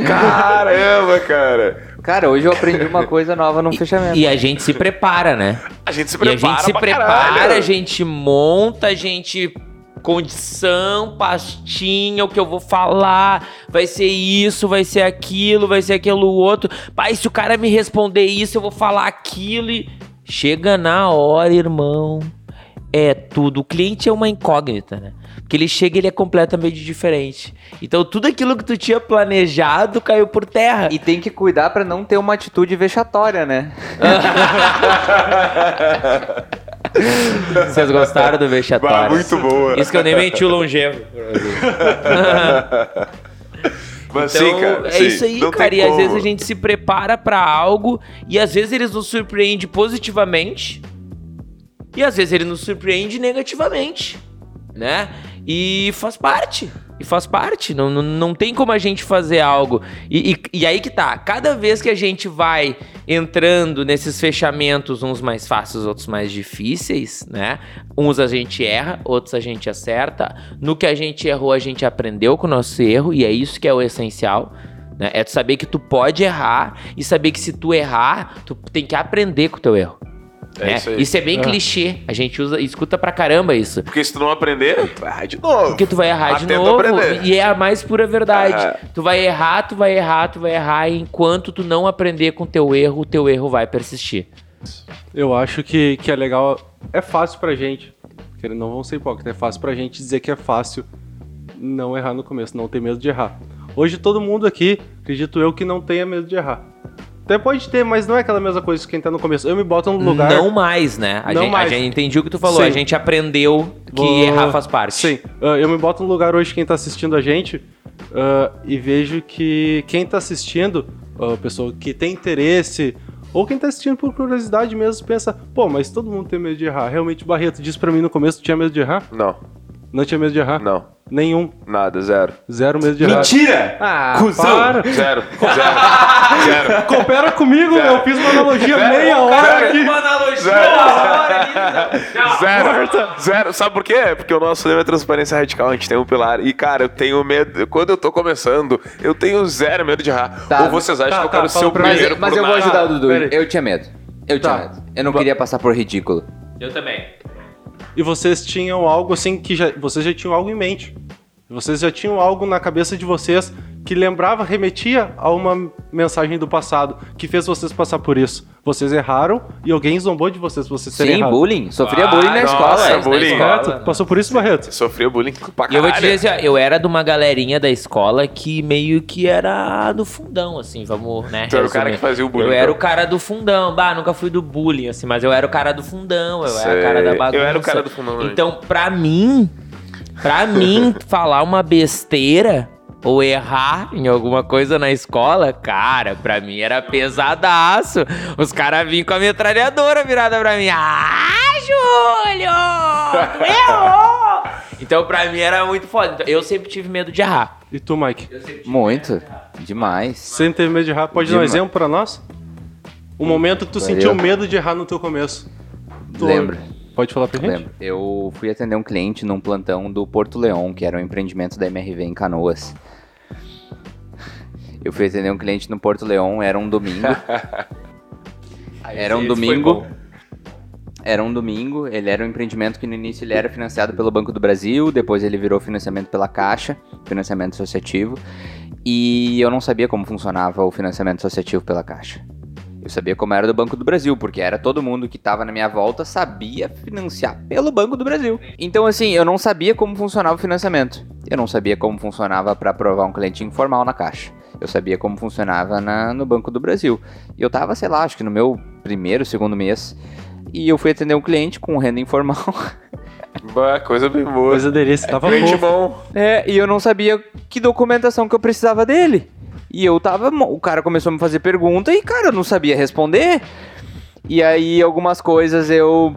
Caramba, cara! Cara, hoje eu aprendi uma coisa nova no fechamento. E a gente se prepara, né? A gente se E a prepara gente se prepara, caralho. a gente monta, a gente. Condição, pastinha, o que eu vou falar, vai ser isso, vai ser aquilo, vai ser aquilo outro. Pai, se o cara me responder isso, eu vou falar aquilo e. Chega na hora, irmão. É tudo. O cliente é uma incógnita, né? Porque ele chega e ele é completamente diferente. Então tudo aquilo que tu tinha planejado caiu por terra. E tem que cuidar pra não ter uma atitude vexatória, né? Vocês gostaram do vexatório? Bah, muito boa. Isso que eu nem meti o longevo. Mas Então, sim, cara. é sim, isso aí, não cara. E às vezes a gente se prepara pra algo e às vezes eles nos surpreende positivamente e às vezes ele nos surpreende negativamente, né? E faz parte. E faz parte. Não, não, não tem como a gente fazer algo. E, e, e aí que tá. Cada vez que a gente vai entrando nesses fechamentos, uns mais fáceis, outros mais difíceis, né? Uns a gente erra, outros a gente acerta. No que a gente errou, a gente aprendeu com o nosso erro. E é isso que é o essencial. Né? É tu saber que tu pode errar e saber que se tu errar, tu tem que aprender com o teu erro. É né? isso aí. é bem É. clichê. A gente usa, escuta pra caramba isso. Porque se tu não aprender, tu vai errar de novo. Porque tu vai errar de novo. E é a mais pura verdade. É. Tu vai errar, tu vai errar, tu vai errar. E enquanto tu não aprender com o teu erro, o teu erro vai persistir. Eu acho que, que é legal. É fácil pra gente. Querendo, não vamos ser hipócritas. É fácil pra gente dizer que é fácil não errar no começo, não ter medo de errar. Hoje todo mundo aqui, acredito eu, que não tenha medo de errar. Até pode ter, mas não é aquela mesma coisa que quem tá no começo. Eu me boto no lugar. Não mais, né? A, Não gente, mais. a gente entendi o que tu falou. Sim. A gente aprendeu que Vou- errar faz parte. Sim, ah, eu me boto no lugar hoje quem tá assistindo a gente ah, e vejo que quem tá assistindo, a pessoa que tem interesse, ou quem tá assistindo por curiosidade mesmo, pensa, pô, mas todo mundo tem medo de errar. Realmente, o Barreto disse pra mim no começo, tu tinha medo de errar? Não, Não tinha medo de errar? não. Nenhum. Nada, zero. Zero medo de errar. Mentira! Ah, Cusão! para. Zero, zero, zero. Coopera comigo, Zero. eu fiz uma analogia Zero. meia hora aqui. analogia Zero. hora. Zero, zero. Sabe por quê? Porque o nosso lema é transparência radical, a gente tem um pilar. E, cara, eu tenho medo. Quando eu tô começando, eu tenho zero medo de errar. Tá. Ou vocês acham Tá, que eu tá, quero ser o primeiro Mas por eu vou ajudar o Dudu. Eu tinha medo. Eu tinha Tá. medo. Eu não queria passar por ridículo. Eu também. E vocês tinham algo assim que já. Vocês já tinham algo em mente. Vocês já tinham algo na cabeça de vocês que lembrava, remetia a uma mensagem do passado que fez vocês passar por isso. Vocês erraram e alguém zombou de vocês, vocês Sim, errado. bullying. Sofria Ah, bullying na nossa, escola. na bullying. escola, Barreto, né? passou por isso, Barreto? Sofria bullying pra E eu vou te caralho. dizer assim, ó, eu era de uma galerinha da escola que meio que era do fundão, assim, vamos, né? Tu era o cara que fazia o bullying, Eu era então. o cara do fundão. Bah, nunca fui do bullying, assim, mas eu era o cara do fundão, eu era o cara da Sei. bagunça. Eu era o cara do fundão também. Então, pra mim, pra mim, falar uma besteira ou errar em alguma coisa na escola, cara, pra mim era pesadaço. Os caras vinham com a metralhadora virada pra mim. Ah, Júlio! Tu errou! Então, pra mim era muito foda. Então, eu sempre tive medo de errar. E tu, Mike? Muito. Demais. Sempre teve medo de errar? Pode dar um Demais. exemplo pra nós? Um momento que tu Valeu. sentiu medo de errar no teu começo. Tu- Lembro. Pode falar pra gente? Lembro. Eu fui atender um cliente num plantão do Porto Leão, que era um empreendimento da MRV em Canoas. Eu fui atender um cliente no Porto Leão, era um domingo. Era um domingo. Era um domingo, ele era um empreendimento que no início ele era financiado pelo Banco do Brasil, depois ele virou financiamento pela Caixa, financiamento associativo, e eu não sabia como funcionava o financiamento associativo pela Caixa. Eu sabia como era do Banco do Brasil, porque era todo mundo que tava na minha volta sabia financiar pelo Banco do Brasil. Então, assim, eu não sabia como funcionava o financiamento. Eu não sabia como funcionava para aprovar um cliente informal na caixa. Eu sabia como funcionava na, no Banco do Brasil. E eu tava, sei lá, acho que no meu primeiro, segundo mês. E eu fui atender um cliente com renda informal. Bah, coisa bem boa. Coisa delícia, tava fofo. bom. É, e eu não sabia que documentação que eu precisava dele. E eu tava. O cara começou a me fazer pergunta e, cara, eu não sabia responder. E aí, algumas coisas eu.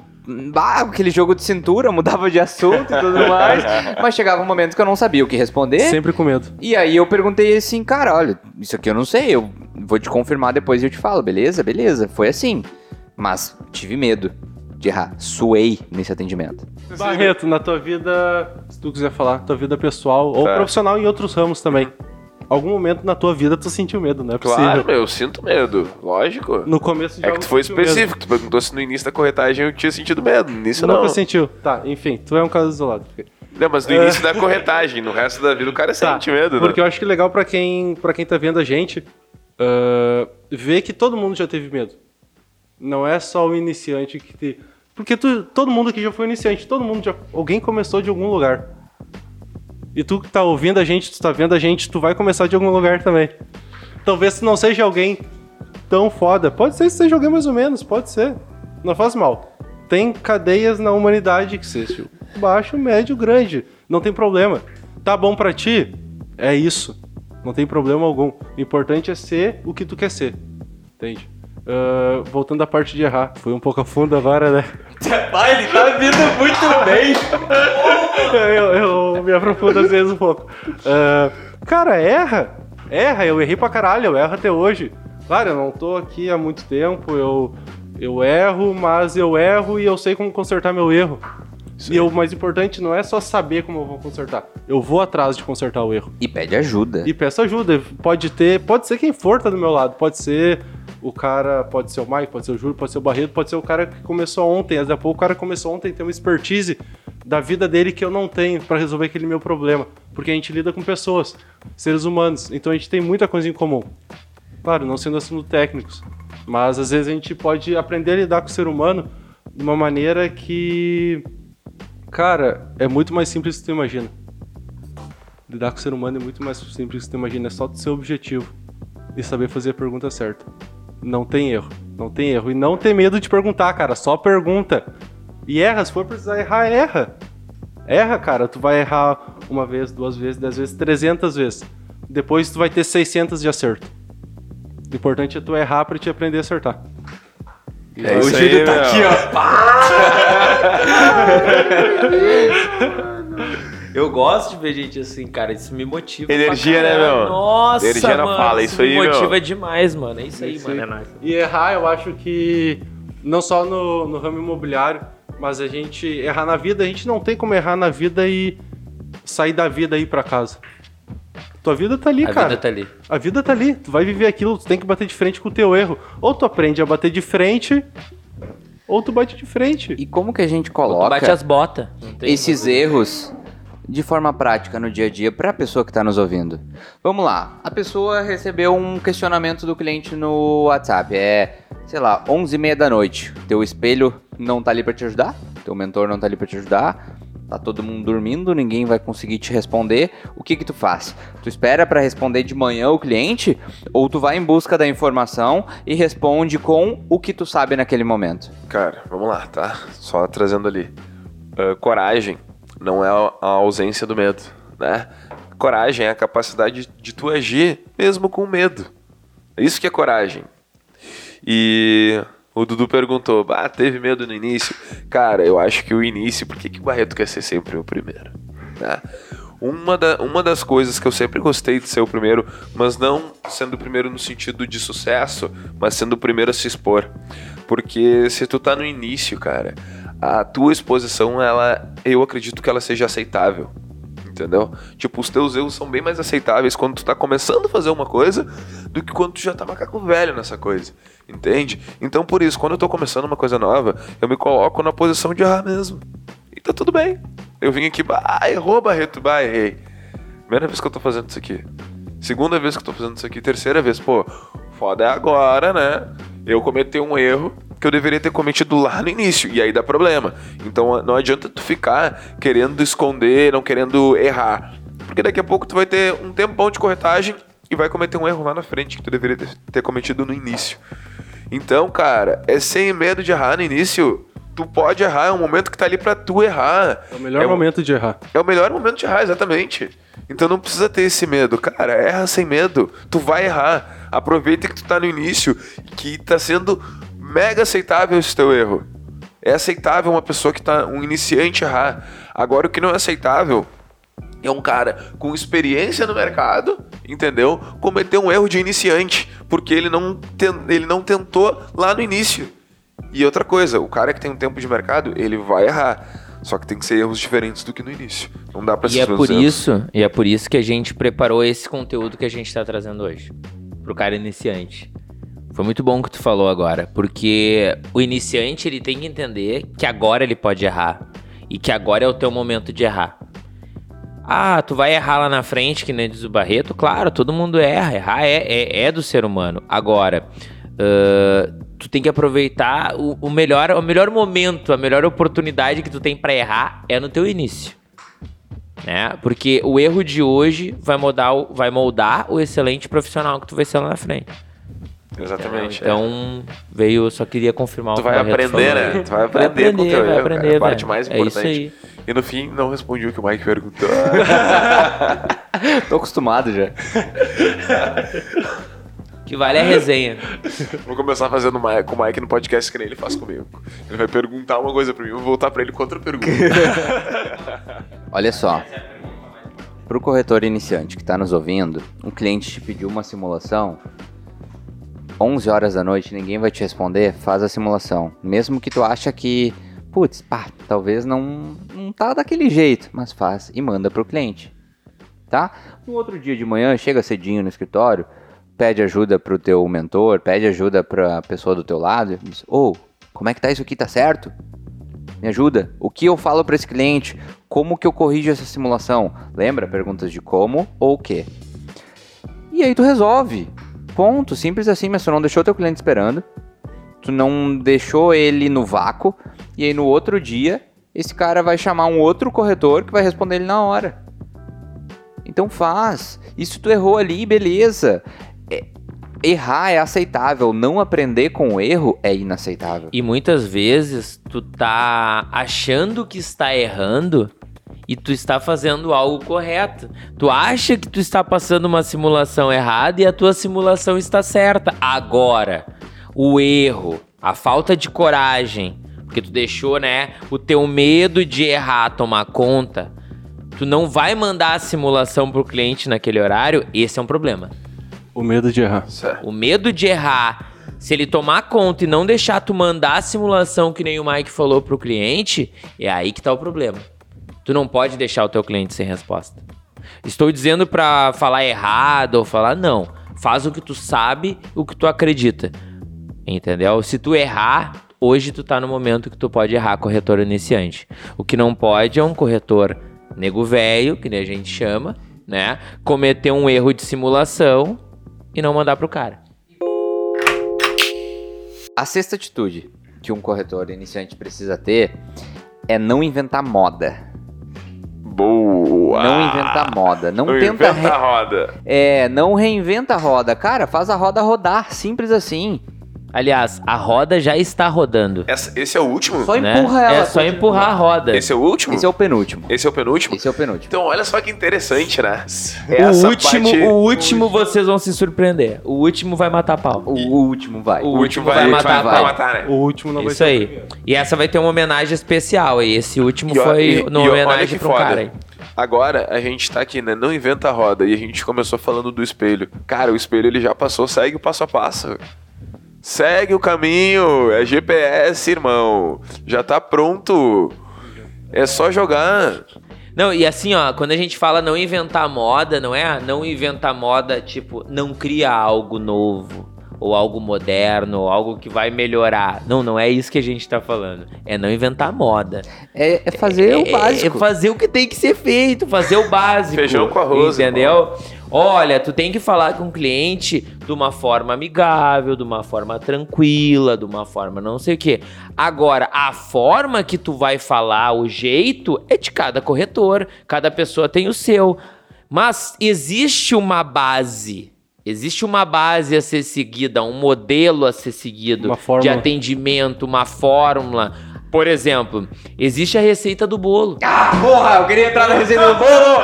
Bah, aquele jogo de cintura, mudava de assunto e tudo mais. mas chegava um momento que eu não sabia o que responder. Sempre com medo. E aí eu perguntei assim, cara, olha, isso aqui eu não sei, eu vou te confirmar depois e eu te falo, beleza? Beleza, foi assim. Mas tive medo de errar, suei nesse atendimento. Barreto, na tua vida, se tu quiser falar, tua vida pessoal ou Tá. profissional em outros ramos também. Algum momento na tua vida tu sentiu medo, não é. Claro, eu sinto medo. Lógico. No começo de É que tu foi sentiu medo. específico. Tu perguntou se no início da corretagem eu tinha sentido medo. No início Nunca não. sentiu. Tá, enfim, tu é um caso isolado. Não, mas no início da corretagem. No resto da vida o cara Tá, sente medo, Porque né? eu acho que é legal pra quem, pra quem tá vendo a gente ah, ver que todo mundo já teve medo. Não é só o iniciante que te. Porque tu, todo mundo aqui já foi iniciante, todo mundo já. Alguém começou de algum lugar. E tu que tá ouvindo a gente, tu tá vendo a gente, tu vai começar de algum lugar também. Talvez tu não seja alguém tão foda. Pode ser que seja alguém mais ou menos, pode ser. Não faz mal. Tem cadeias na humanidade que seja baixo, médio, grande. Não tem problema. Tá bom pra ti? É isso. Não tem problema algum. O importante é ser o que tu quer ser. Entende? Ah, voltando à parte de errar. Foi um pouco a fundo agora, né? Pai, ele tá vindo muito bem. eu, eu me aprofundo às vezes um pouco. Ah, cara, erra. Erra, eu errei pra caralho, eu erro até hoje. Claro, eu não tô aqui há muito tempo, eu, eu erro, mas eu erro e eu sei como consertar meu erro. E o mais importante não é só saber como eu vou consertar. Eu vou atrás de consertar o erro. E pede ajuda. E peço ajuda. Pode ter, pode ser quem for tá do meu lado. Pode ser o cara, pode ser o Mike, pode ser o Júlio, pode ser o Barreto, pode ser o cara que começou ontem. Daqui pouco o cara começou ontem tem uma expertise da vida dele que eu não tenho pra resolver aquele meu problema. Porque a gente lida com pessoas, seres humanos. Então a gente tem muita coisa em comum. Claro, não sendo assuntos técnicos. Mas às vezes a gente pode aprender a lidar com o ser humano de uma maneira que. Cara, é muito mais simples do que tu imagina. Lidar com o ser humano é muito mais simples do que tu imagina. É só tu ser objetivo e saber fazer a pergunta certa. Não tem erro. Não tem erro. E não ter medo de perguntar, cara. Só pergunta. E erra. Se for precisar errar, erra. Erra, cara. Tu vai errar uma vez, duas vezes, dez vezes, trezentas vezes. Depois tu vai ter 600 de acerto. O importante é tu errar pra te aprender a acertar. É isso aí, meu. Eu gosto de ver gente assim, cara. Isso me motiva. pra Energia, né, meu? Nossa, Energia não mano, fala, isso aí, me meu. motiva demais, mano. É isso aí, Isso mano. aí. É. E errar, eu acho que não só no, no ramo imobiliário, mas a gente errar na vida, a gente não tem como errar na vida e sair da vida e ir pra casa. Tua vida tá ali, A cara. vida tá ali. A vida tá ali. Tu vai viver aquilo, tu tem que bater de frente com o teu erro. Ou tu aprende a bater de frente, ou tu bate de frente. E como que a gente Tu coloca bate as botas. Esses erros de forma prática no dia a dia para a pessoa que está nos ouvindo? Vamos lá. A pessoa recebeu um questionamento do cliente no WhatsApp. É, sei lá, 11h30 da noite. Teu espelho não tá ali para te ajudar? Teu mentor não tá ali para te ajudar? Tá todo mundo dormindo, ninguém vai conseguir te responder. O que que tu faz? Tu espera para responder de manhã o cliente ou tu vai em busca da informação e responde com o que tu sabe naquele momento? Cara, vamos lá, tá? Só trazendo ali. Ah, coragem não é a ausência do medo, né? Coragem é a capacidade de tu agir mesmo com medo. É isso que é coragem. E o Dudu perguntou, ah, teve medo no início? Cara, eu acho que o início, por que, que o Barreto quer ser sempre o primeiro? Né? Uma, da- uma das coisas que eu sempre gostei de ser o primeiro, mas não sendo o primeiro no sentido de sucesso, mas sendo o primeiro a se expor. Porque se tu tá no início, cara, a tua exposição, ela, eu acredito que ela seja aceitável. Entendeu? Tipo, os teus erros são bem mais aceitáveis quando tu tá começando a fazer uma coisa do que quando tu já tá macaco velho nessa coisa. Entende? Então, por isso, quando eu tô começando uma coisa nova, eu me coloco na posição de errar mesmo. E tá tudo bem. Eu vim aqui, bah, errou, Barreto, bah, errei. Primeira vez que eu tô fazendo isso aqui. Segunda vez que eu tô fazendo isso aqui. Terceira vez, pô, foda é agora, né? eu cometi um erro que eu deveria ter cometido lá no início, e aí dá problema. Então não adianta tu ficar querendo esconder, não querendo errar. Porque daqui a pouco tu vai ter um tempão de corretagem e vai cometer um erro lá na frente que tu deveria ter, cometido no início. Então, cara, é sem medo de errar no início. Tu pode errar, é um momento que tá ali pra tu errar. É o melhor É momento de errar. É o melhor momento de errar, exatamente. Então não precisa ter esse medo. Cara, erra sem medo. Tu vai errar. Aproveita que tu tá no início, que tá sendo mega aceitável esse teu erro. É aceitável uma pessoa que tá um iniciante errar. Agora o que não é aceitável é um cara com experiência no mercado, entendeu? Cometer um erro de iniciante, porque ele não, ten- ele não tentou lá no início. E outra coisa, o cara que tem um tempo de mercado, ele vai errar. Só que tem que ser erros diferentes do que no início. Não dá pra E se é por isso, e é por isso que a gente preparou esse conteúdo que a gente tá trazendo hoje. Pro cara iniciante. Foi muito bom o que tu falou agora, porque o iniciante ele tem que entender que agora ele pode errar e que agora é o teu momento de errar. Ah, tu vai errar lá na frente, que nem diz o Barreto? Claro, todo mundo erra. Errar é, é, é do ser humano. Agora, ah, tu tem que aproveitar o, o melhor, o melhor momento, a melhor oportunidade que tu tem pra errar é no teu início. Né? Porque o erro de hoje vai moldar, vai moldar o excelente profissional que tu vai ser lá na frente. Exatamente. é. Então, veio, eu só queria confirmar Tu o que o vai aprender, né? Tu vai aprender, aprender, com o teu vai aprender, cara. A parte mais É isso importante. aí. E no fim, não respondi o que o Mike perguntou. Tô acostumado já. Que vale a resenha. vou começar fazendo com o Mike no podcast que nem ele faz comigo. Ele vai perguntar uma coisa pra mim, eu vou voltar pra ele com outra pergunta. Olha só. Pro corretor iniciante que tá nos ouvindo, um cliente te pediu uma simulação. 11 horas da noite, ninguém vai te responder, faz a simulação. Mesmo que tu acha que, putz, pá, talvez não, não tá daquele jeito, mas faz e manda pro cliente. Tá? No outro dia de manhã, chega cedinho no escritório, pede ajuda pro teu mentor, pede ajuda pra pessoa do teu lado, diz: "Ô, como é que tá isso aqui? Tá certo?" Me ajuda. O que eu falo para esse cliente? Como que eu corrijo essa simulação? Lembra? Perguntas de como ou o que. E aí tu resolve. Ponto. Simples assim, mas tu não deixou teu cliente esperando. Tu não deixou ele no vácuo. E aí no outro dia, esse cara vai chamar um outro corretor que vai responder ele na hora. Então faz. Isso tu errou ali, beleza. É- errar é aceitável. Não aprender com o erro é inaceitável. E muitas vezes tu tá achando que está errando e tu está fazendo algo correto. Tu acha que tu está passando uma simulação errada e a tua simulação está certa. Agora, o erro, a falta de coragem, porque tu deixou, né, o teu medo de errar tomar conta, tu não vai mandar a simulação pro cliente naquele horário, esse é um problema. O medo de errar. Certo. O medo de errar, se ele tomar conta e não deixar tu mandar a simulação que nem o Mike falou pro cliente, é aí que tá o problema. Tu não pode deixar o teu cliente sem resposta. Estou dizendo pra falar errado ou falar não. Faz o que tu sabe, o que tu acredita. Entendeu? Se tu errar, hoje tu tá no momento que tu pode errar corretor iniciante. O que não pode é um corretor nego velho, que nem a gente chama, né? Cometer um erro de simulação e não mandar pro cara. A sexta atitude que um corretor iniciante precisa ter é não inventar moda. Boa! Não inventar moda. Não, Não tenta. inventa re- a roda. É, não reinventa a roda. Cara, faz a roda rodar. Simples assim. Aliás, a roda já está rodando. Essa- esse é o último? Só né? empurra ela. É só empurrar a roda. Esse é o último? Esse é o penúltimo. Esse é o penúltimo? Esse é o penúltimo. Então, olha só que interessante, né? o Essa último, parte- o último vocês vão se surpreender. O último vai matar pau. O último vai. O O último vai, matar, vai, vai. matar, né? O último não vai Isso ser o aí. primeiro. E essa vai ter uma homenagem especial. E esse último E foi e- e olha homenagem um foda. cara aí. Agora a gente tá aqui, né? Não inventa a roda. E a gente começou falando do espelho. Cara, o espelho ele já passou, segue o passo a passo. Segue o caminho. É GPS, irmão. Já tá pronto. É só jogar. Não, e assim, ó, quando a gente fala não inventar moda, não é não inventar moda, tipo, não cria algo novo. Ou algo moderno, ou algo que vai melhorar. Não, não é isso que a gente tá falando. É não inventar moda. É, é fazer o É- básico. É fazer o que tem que ser feito, fazer o básico. Feijão com arroz, Entendeu? Olha, tu tem que falar com o cliente de uma forma amigável, de uma forma tranquila, de uma forma não sei o quê. Agora, a forma que tu vai falar, o jeito, é de cada corretor. Cada pessoa tem o seu. Mas existe uma base. Existe uma base a ser seguida, um modelo a ser seguido de atendimento, uma fórmula. Por exemplo, existe a receita do bolo. Ah, porra, eu queria entrar na receita do bolo.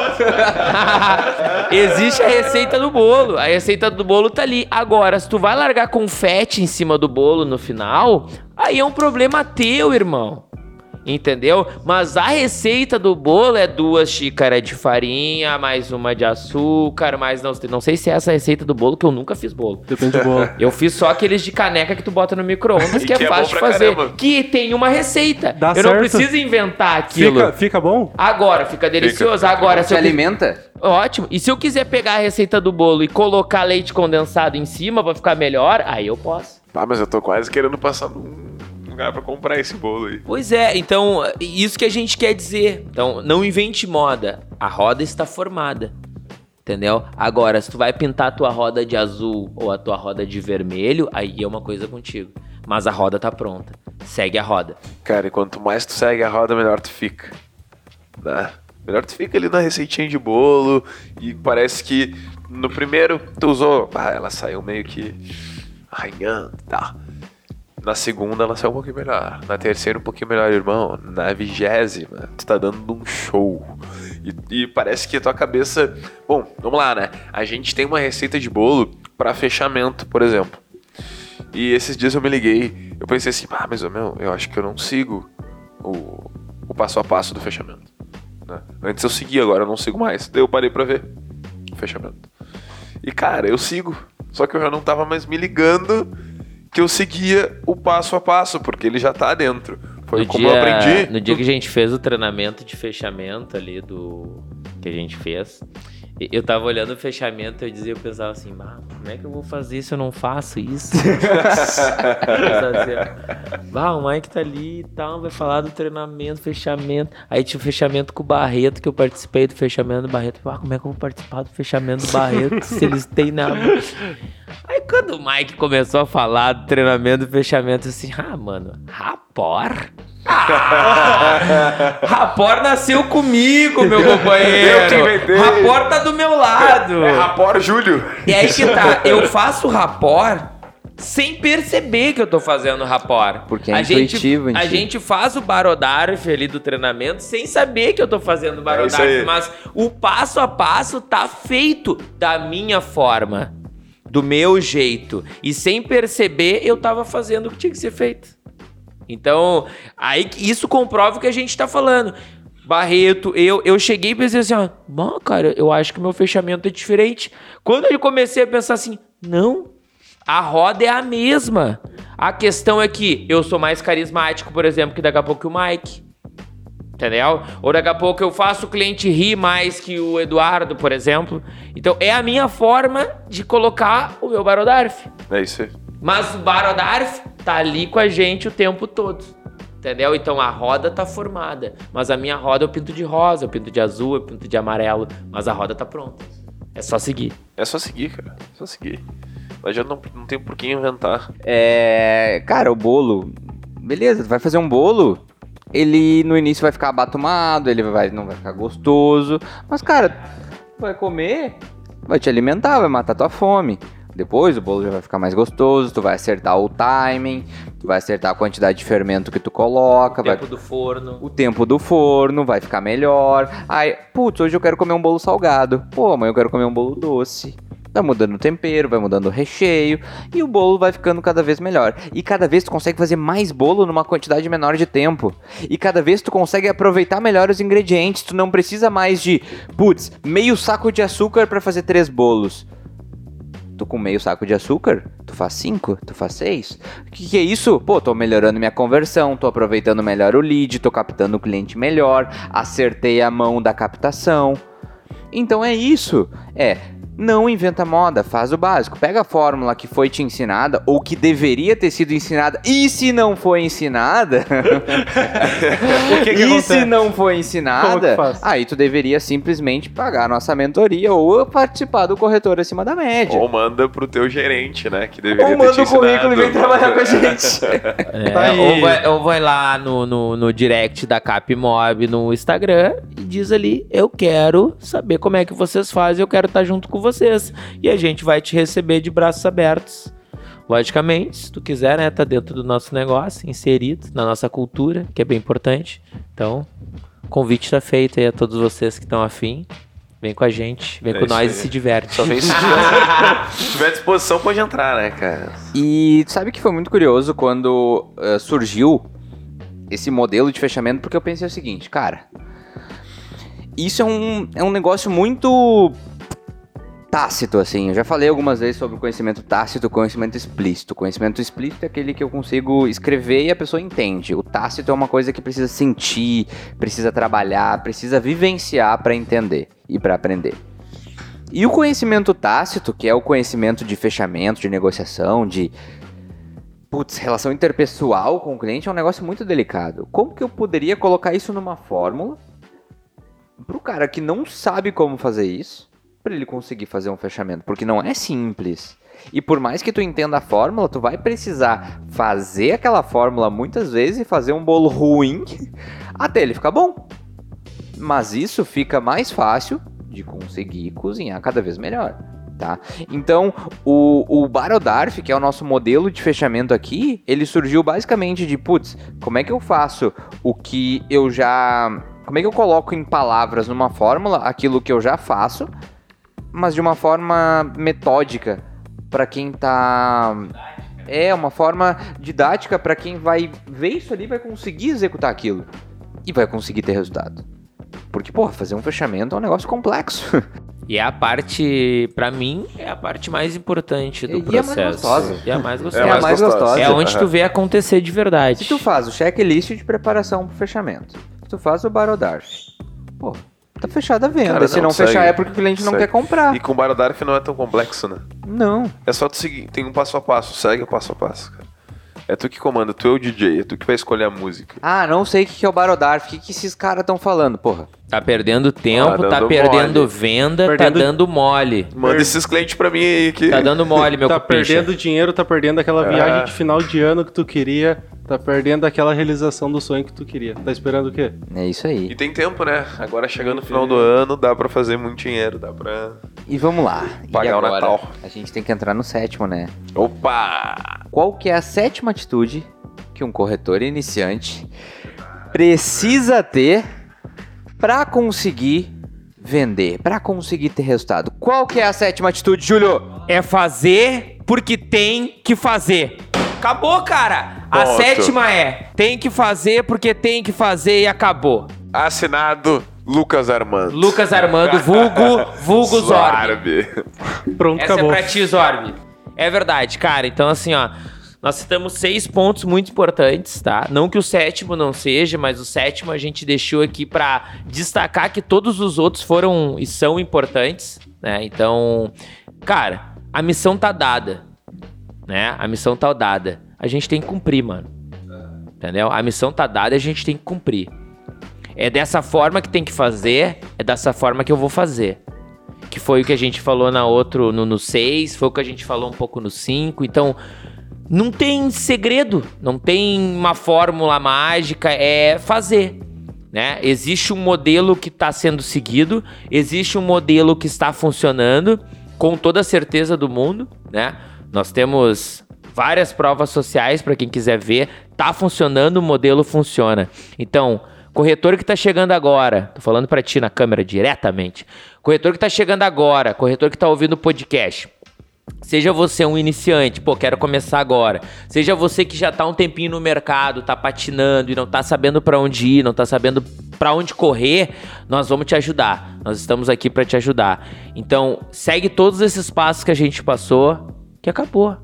Existe a receita do bolo. A receita do bolo tá ali. Agora, se tu vai largar confete em cima do bolo no final, aí é um problema teu, irmão. Entendeu? Mas a receita do bolo é duas xícaras de farinha, mais uma de açúcar, mais não, não sei se é essa a receita do bolo, que eu nunca fiz bolo. Depende do bolo. Eu fiz só aqueles de caneca que tu bota no micro-ondas, E que é que é bom fácil de fazer. caramba. Que tem uma receita. Dá eu não certo. preciso inventar aquilo. Fica, fica bom? Agora, fica delicioso. fica Agora, se eu alimenta? Ótimo. E se eu quiser pegar a receita do bolo e colocar leite condensado em cima pra ficar melhor, aí eu posso. Ah, mas eu tô quase querendo passar num lugar pra comprar esse bolo aí. Pois é, então, isso que a gente quer dizer. Então, não invente moda. A roda está formada. Entendeu? Agora, se tu vai pintar a tua roda de azul ou a tua roda de vermelho, aí é uma coisa contigo. Mas a roda tá pronta. Segue a roda. Cara, e quanto mais tu segue a roda, melhor tu fica. Né? Melhor tu fica ali na receitinha de bolo e parece que no primeiro tu usou, ah, ela saiu meio que arranhando, tá. Na segunda ela saiu um pouquinho melhor. Na terceira um pouquinho melhor, irmão. Na vigésima, tu tá dando um show. E, e parece que a tua cabeça. Bom, vamos lá, né? A gente tem uma receita de bolo pra fechamento, por exemplo. E esses dias eu me liguei, eu pensei assim, ah, mas meu, eu acho que eu não sigo o, o passo a passo do fechamento. né? Antes eu seguia, agora eu não sigo mais. Daí eu parei pra ver o fechamento. E cara, eu sigo. Só que eu já não tava mais me ligando que eu seguia o passo a passo, porque ele já tá dentro. Foi no como dia, eu aprendi. No dia que a gente fez o treinamento de fechamento ali do. que a gente fez. Eu tava olhando o fechamento e eu dizia, eu pensava assim, "Bah, como é que eu vou fazer se eu não faço isso? Assim, bah, o Mike tá ali e tal, vai falar do treinamento, fechamento. Aí tinha o fechamento com o Barreto, que eu participei do fechamento do Barreto. Ah, como é que eu vou participar do fechamento do Barreto se eles têm nada? Aí quando o Mike começou a falar do treinamento do fechamento, assim, ah, mano, rapor? Ah, rapor nasceu comigo, meu companheiro. Eu que inventei. Rapor tá do meu lado. É Rapor Júlio. E aí que tá, eu faço rapor sem perceber que eu tô fazendo rapor. Porque é a intuitivo gente, A gente faz o barodarf ali do treinamento sem saber que eu tô fazendo É barodarf, aí. mas o passo a passo tá feito da minha forma, do meu jeito. E sem perceber, eu tava fazendo o que tinha que ser feito. Então, aí isso comprova o que a gente tá falando. Barreto, eu, eu cheguei e pensei assim, ó, "Bom, cara, eu acho que meu fechamento é diferente. Quando eu comecei a pensar assim, não, a roda é a mesma. A questão é que eu sou mais carismático, por exemplo, que daqui a pouco o Mike. Entendeu? Ou daqui a pouco eu faço o cliente rir mais que o Eduardo, por exemplo. Então é a minha forma de colocar o meu Barodarf. É isso aí. Mas o Barodarf tá ali com a gente o tempo todo. Entendeu? Então a roda tá formada. Mas a minha roda eu pinto de rosa, eu pinto de azul, eu pinto de amarelo. Mas a roda tá pronta. É só seguir. É só seguir, cara. É só seguir. Mas já não, não tem por que inventar. É. Cara, o bolo. Beleza, tu vai fazer um bolo. Ele no início vai ficar abatumado, ele vai, não vai ficar gostoso. Mas, cara, tu vai comer, vai te alimentar, vai matar tua fome. Depois o bolo já vai ficar mais gostoso, tu vai acertar o timing, tu vai acertar a quantidade de fermento que tu coloca, vai Tempo do forno. o tempo do forno vai ficar melhor. Aí, putz, hoje eu quero comer um bolo salgado. Pô, amanhã eu quero comer um bolo doce. Vai mudando o tempero, vai mudando o recheio e o bolo vai ficando cada vez melhor. E cada vez tu consegue fazer mais bolo numa quantidade menor de tempo. E cada vez tu consegue aproveitar melhor os ingredientes. Tu não precisa mais de, putz, meio saco de açúcar para fazer três bolos. Tu com meio saco de açúcar, tu faz cinco, tu faz seis. O que, que é isso? Pô, tô melhorando minha conversão, tô aproveitando melhor o lead, tô captando o cliente melhor, acertei a mão da captação. Então é isso. É, não inventa moda, faz o básico. Pega a fórmula que foi te ensinada ou que deveria ter sido ensinada e se não foi ensinada, O que que e acontece? se não foi ensinada, aí tu deveria simplesmente pagar a nossa mentoria ou participar do corretor acima da média. Ou manda pro teu gerente, né? Que deveria Ou ter manda o currículo e vem trabalhar com a gente. É, Tá ou, vai, ou vai lá no, no, no direct da Capmob no Instagram e diz ali: Eu quero saber como é que vocês fazem, eu quero estar junto com vocês. E a gente vai te receber de braços abertos. Logicamente, se tu quiser, né, tá dentro do nosso negócio, inserido na nossa cultura, que é bem importante. Então, o convite tá feito aí a todos vocês que estão afim. Vem com a gente, vem É com nós aí. e se diverte. Só vem se tiver, se tiver disposição, pode entrar, né, cara? E tu sabe que foi muito curioso quando eh, surgiu esse modelo de fechamento, porque eu pensei o seguinte, cara, isso é um, é um negócio muito tácito, assim. Eu já falei algumas vezes sobre o conhecimento tácito conhecimento explícito. O conhecimento explícito é aquele que eu consigo escrever e a pessoa entende. O tácito é uma coisa que precisa sentir, precisa trabalhar, precisa vivenciar para entender e para aprender. E o conhecimento tácito, que é o conhecimento de fechamento, de negociação, de putz, relação interpessoal com o cliente é um negócio muito delicado. Como que eu poderia colocar isso numa fórmula pro cara que não sabe como fazer isso, para ele conseguir fazer um fechamento, porque não é simples. E por mais que tu entenda a fórmula, tu vai precisar fazer aquela fórmula muitas vezes e fazer um bolo ruim até ele ficar bom. Mas isso fica mais fácil de conseguir cozinhar cada vez melhor, tá? Então, o, o Barodarf, que é o nosso modelo de fechamento aqui, ele surgiu basicamente de, putz, como é que eu faço o que eu já... Como é que eu coloco em palavras numa fórmula aquilo que eu já faço, mas de uma forma metódica para quem tá... É, uma forma didática para quem vai ver isso ali vai conseguir executar aquilo. E vai conseguir ter resultado. Porque, porra, fazer um fechamento é um negócio complexo. E é a parte, pra mim, é a parte mais importante do E é mais processo. gostosa. E é a mais É gostosa. É a mais gostosa. É onde tu vê acontecer de verdade. Se tu faz o checklist de preparação pro fechamento, se tu faz o Barodarf, pô, tá fechada a venda. Cara, Se não, não fechar segue. é porque o cliente não Segue. quer comprar. E com o Barodarf não é tão complexo, né? Não. É só tu seguir, tem um passo a passo, segue o passo a passo, cara. É tu que comanda, tu é o DJ, é tu que vai escolher a música. Ah, não sei o que que é o Barodarf, o que, que esses caras estão falando, porra. Tá perdendo tempo, Ah, tá dando perdendo mole. venda, Perdendo- tá dando mole. Manda Per- esses clientes pra mim aí que. Tá dando mole, meu tá cupincha. perdendo dinheiro, tá perdendo aquela É. viagem de final de ano que tu queria, tá perdendo aquela realização do sonho que tu queria. Tá esperando o quê? É isso aí. E tem tempo, né? Agora chegando no final do ano, dá pra fazer muito dinheiro, dá pra. E vamos lá. E Pagar o? Natal. A gente tem que entrar no sétimo, né? Opa! Qual que é a sétima atitude que um corretor iniciante precisa ter para conseguir vender, para conseguir ter resultado? Qual que é a sétima atitude, Júlio? É fazer porque tem que fazer. Acabou, cara. A Ponto. sétima é tem que fazer porque tem que fazer e acabou. Assinado Lucas Armando. Lucas Armando, vulgo, vulgo Zorb. Pronto, Essa acabou. é pra ti, Zorb. É verdade, cara. Então, assim, ó. Nós citamos seis pontos muito importantes, tá? Não que o sétimo não seja, mas o sétimo a gente deixou aqui pra destacar que todos os outros foram e são importantes, né? Então, cara, a missão tá dada, né? A missão tá dada. A gente tem que cumprir, mano. Entendeu? A missão tá dada e a gente tem que cumprir. É dessa forma que tem que fazer, é dessa forma que eu vou fazer que foi o que a gente falou na outro no 6, foi o que a gente falou um pouco no 5. Então, não tem segredo, não tem uma fórmula mágica, é fazer. Né? Existe um modelo que está sendo seguido, existe um modelo que está funcionando, com toda a certeza do mundo. Né? Nós temos várias provas sociais para quem quiser ver. Tá funcionando, o modelo funciona. Então, corretor que está chegando agora, tô falando para ti na câmera diretamente. Corretor que está chegando agora, corretor que está ouvindo o podcast. Seja você um iniciante, pô, quero começar agora. Seja você que já tá um tempinho no mercado, tá patinando e não tá sabendo para onde ir, não tá sabendo para onde correr, nós vamos te ajudar. Nós estamos aqui para te ajudar. Então, segue todos esses passos que a gente passou, que acabou.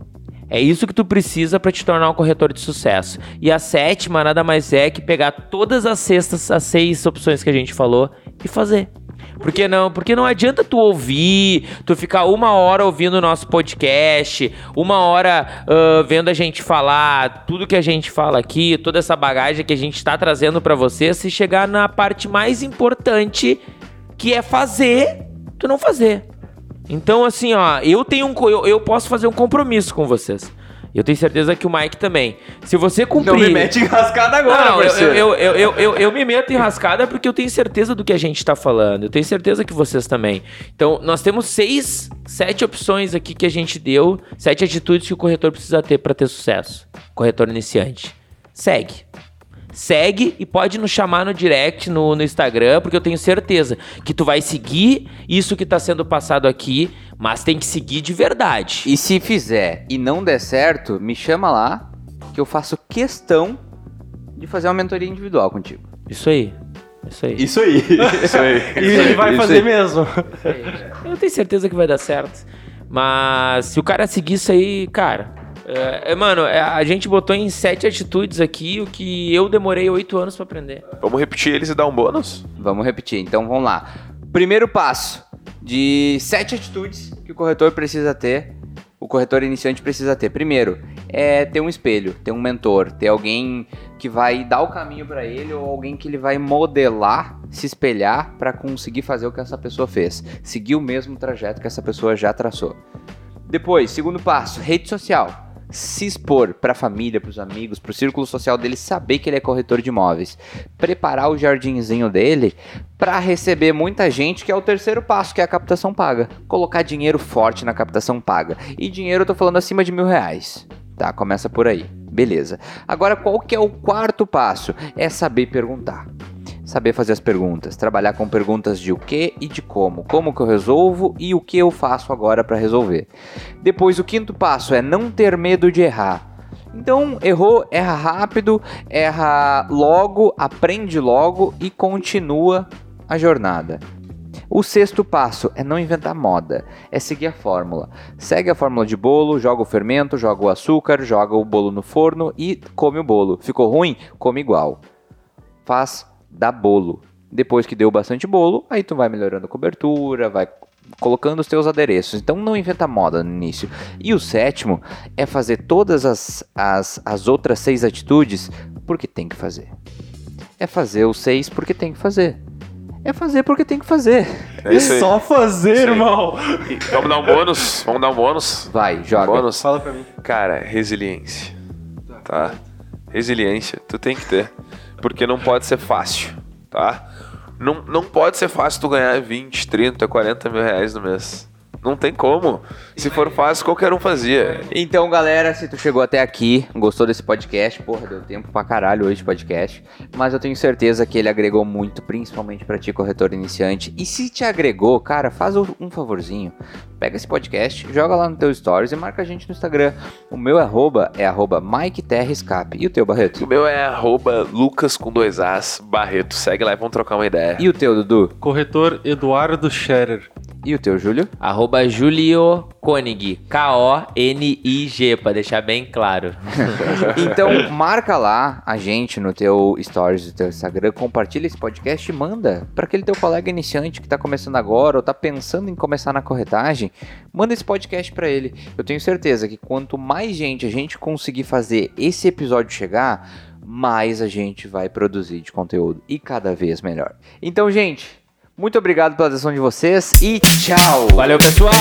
É isso que tu precisa para te tornar um corretor de sucesso. E a sétima nada mais é que pegar todas as sextas, as seis opções que a gente falou e fazer. Por que não? Porque não adianta tu ouvir, tu ficar uma hora ouvindo o nosso podcast, uma hora uh, vendo a gente falar, tudo que a gente fala aqui, toda essa bagagem que a gente está trazendo para você, se chegar na parte mais importante, que é fazer, tu não fazer. Então, assim, ó, eu tenho um. Eu, eu posso fazer um compromisso com vocês. Eu tenho certeza que o Mike também. Se você cumprir. Não me mete em rascada agora, Não, eu, parceiro. eu, eu, eu, eu, eu me meto em rascada porque eu tenho certeza do que a gente tá falando. Eu tenho certeza que vocês também. Então, nós temos seis, sete opções aqui que a gente deu, sete atitudes que o corretor precisa ter para ter sucesso. Corretor iniciante. Segue. Segue e pode nos chamar no direct no, no Instagram, porque eu tenho certeza que tu vai seguir isso que tá sendo passado aqui, mas tem que seguir de verdade. E se fizer e não der certo, me chama lá, que eu faço questão de fazer uma mentoria individual contigo. Isso aí. Isso aí. Isso aí. Isso aí. E ele vai Isso fazer aí. mesmo. Eu tenho certeza que vai dar certo. Mas se o cara seguir isso aí, cara. É, é, mano, é, a gente botou em sete atitudes aqui o que eu demorei oito anos pra aprender. Vamos repetir eles e dar um bônus? Vamos repetir, então vamos lá. Primeiro passo de sete atitudes que o corretor precisa ter, o corretor iniciante precisa ter. Primeiro, é ter um espelho, ter um mentor, ter alguém que vai dar o caminho para ele ou alguém que ele vai modelar, se espelhar para conseguir fazer o que essa pessoa fez, seguir o mesmo trajeto que essa pessoa já traçou. Depois, segundo passo, rede social. Se expor para a família, para os amigos, para o círculo social dele, saber que ele é corretor de imóveis. Preparar o jardinzinho dele para receber muita gente, que é o terceiro passo, que é a captação paga. Colocar dinheiro forte na captação paga. E dinheiro eu tô falando acima de mil reais. Tá, começa por aí. Beleza. Agora, qual que é o quarto passo? É saber perguntar. Saber fazer as perguntas, trabalhar com perguntas de o que e de como, como que eu resolvo e o que eu faço agora para resolver. Depois, o quinto passo é não ter medo de errar. Então, errou, erra rápido, erra logo, aprende logo e continua a jornada. O sexto passo é não inventar moda, é seguir a fórmula. Segue a fórmula de bolo, joga o fermento, joga o açúcar, joga o bolo no forno e come o bolo. Ficou ruim? Come igual. Faz da bolo. Depois que deu bastante bolo, aí tu vai melhorando a cobertura, vai colocando os teus adereços. Então não inventa moda no início. E o sétimo é fazer todas as, as, as outras seis atitudes porque tem que fazer. É fazer os seis porque tem que fazer. É fazer porque tem que fazer. É isso aí. Só fazer, Isso aí. irmão. E Vamos dar um bônus? Vamos dar um bônus? Vai, joga. Bônus? Fala pra mim. Cara, resiliência. Tá? Resiliência, tu tem que ter. Porque não pode ser fácil, tá? Não, não pode ser fácil tu ganhar 20, 30, 40 mil reais no mês. Não tem como. Se for fácil, qualquer um fazia. Então, galera, se tu chegou até aqui, gostou desse podcast, porra, deu tempo pra caralho hoje de podcast, mas eu tenho certeza que ele agregou muito, principalmente pra ti, corretor iniciante. E se te agregou, cara, faz um favorzinho. Pega esse podcast, joga lá no teu stories e marca a gente no Instagram. O meu arroba é arroba Mike Terra Escape. E o teu, Barreto? O meu é arroba Lucas com dois As Barreto. Segue lá e vamos trocar uma ideia. E o teu, Dudu? Corretor Eduardo Scherer. E o teu, Júlio? Arroba Julio Koenig. K-O-N-I-G, pra deixar bem claro. Então, marca lá a gente no teu stories do teu Instagram, compartilha esse podcast e manda para aquele teu colega iniciante que tá começando agora ou tá pensando em começar na corretagem, manda esse podcast para ele. Eu tenho certeza que quanto mais gente a gente conseguir fazer esse episódio chegar, mais a gente vai produzir de conteúdo e cada vez melhor. Então, gente, muito obrigado pela atenção de vocês e tchau. Valeu, pessoal!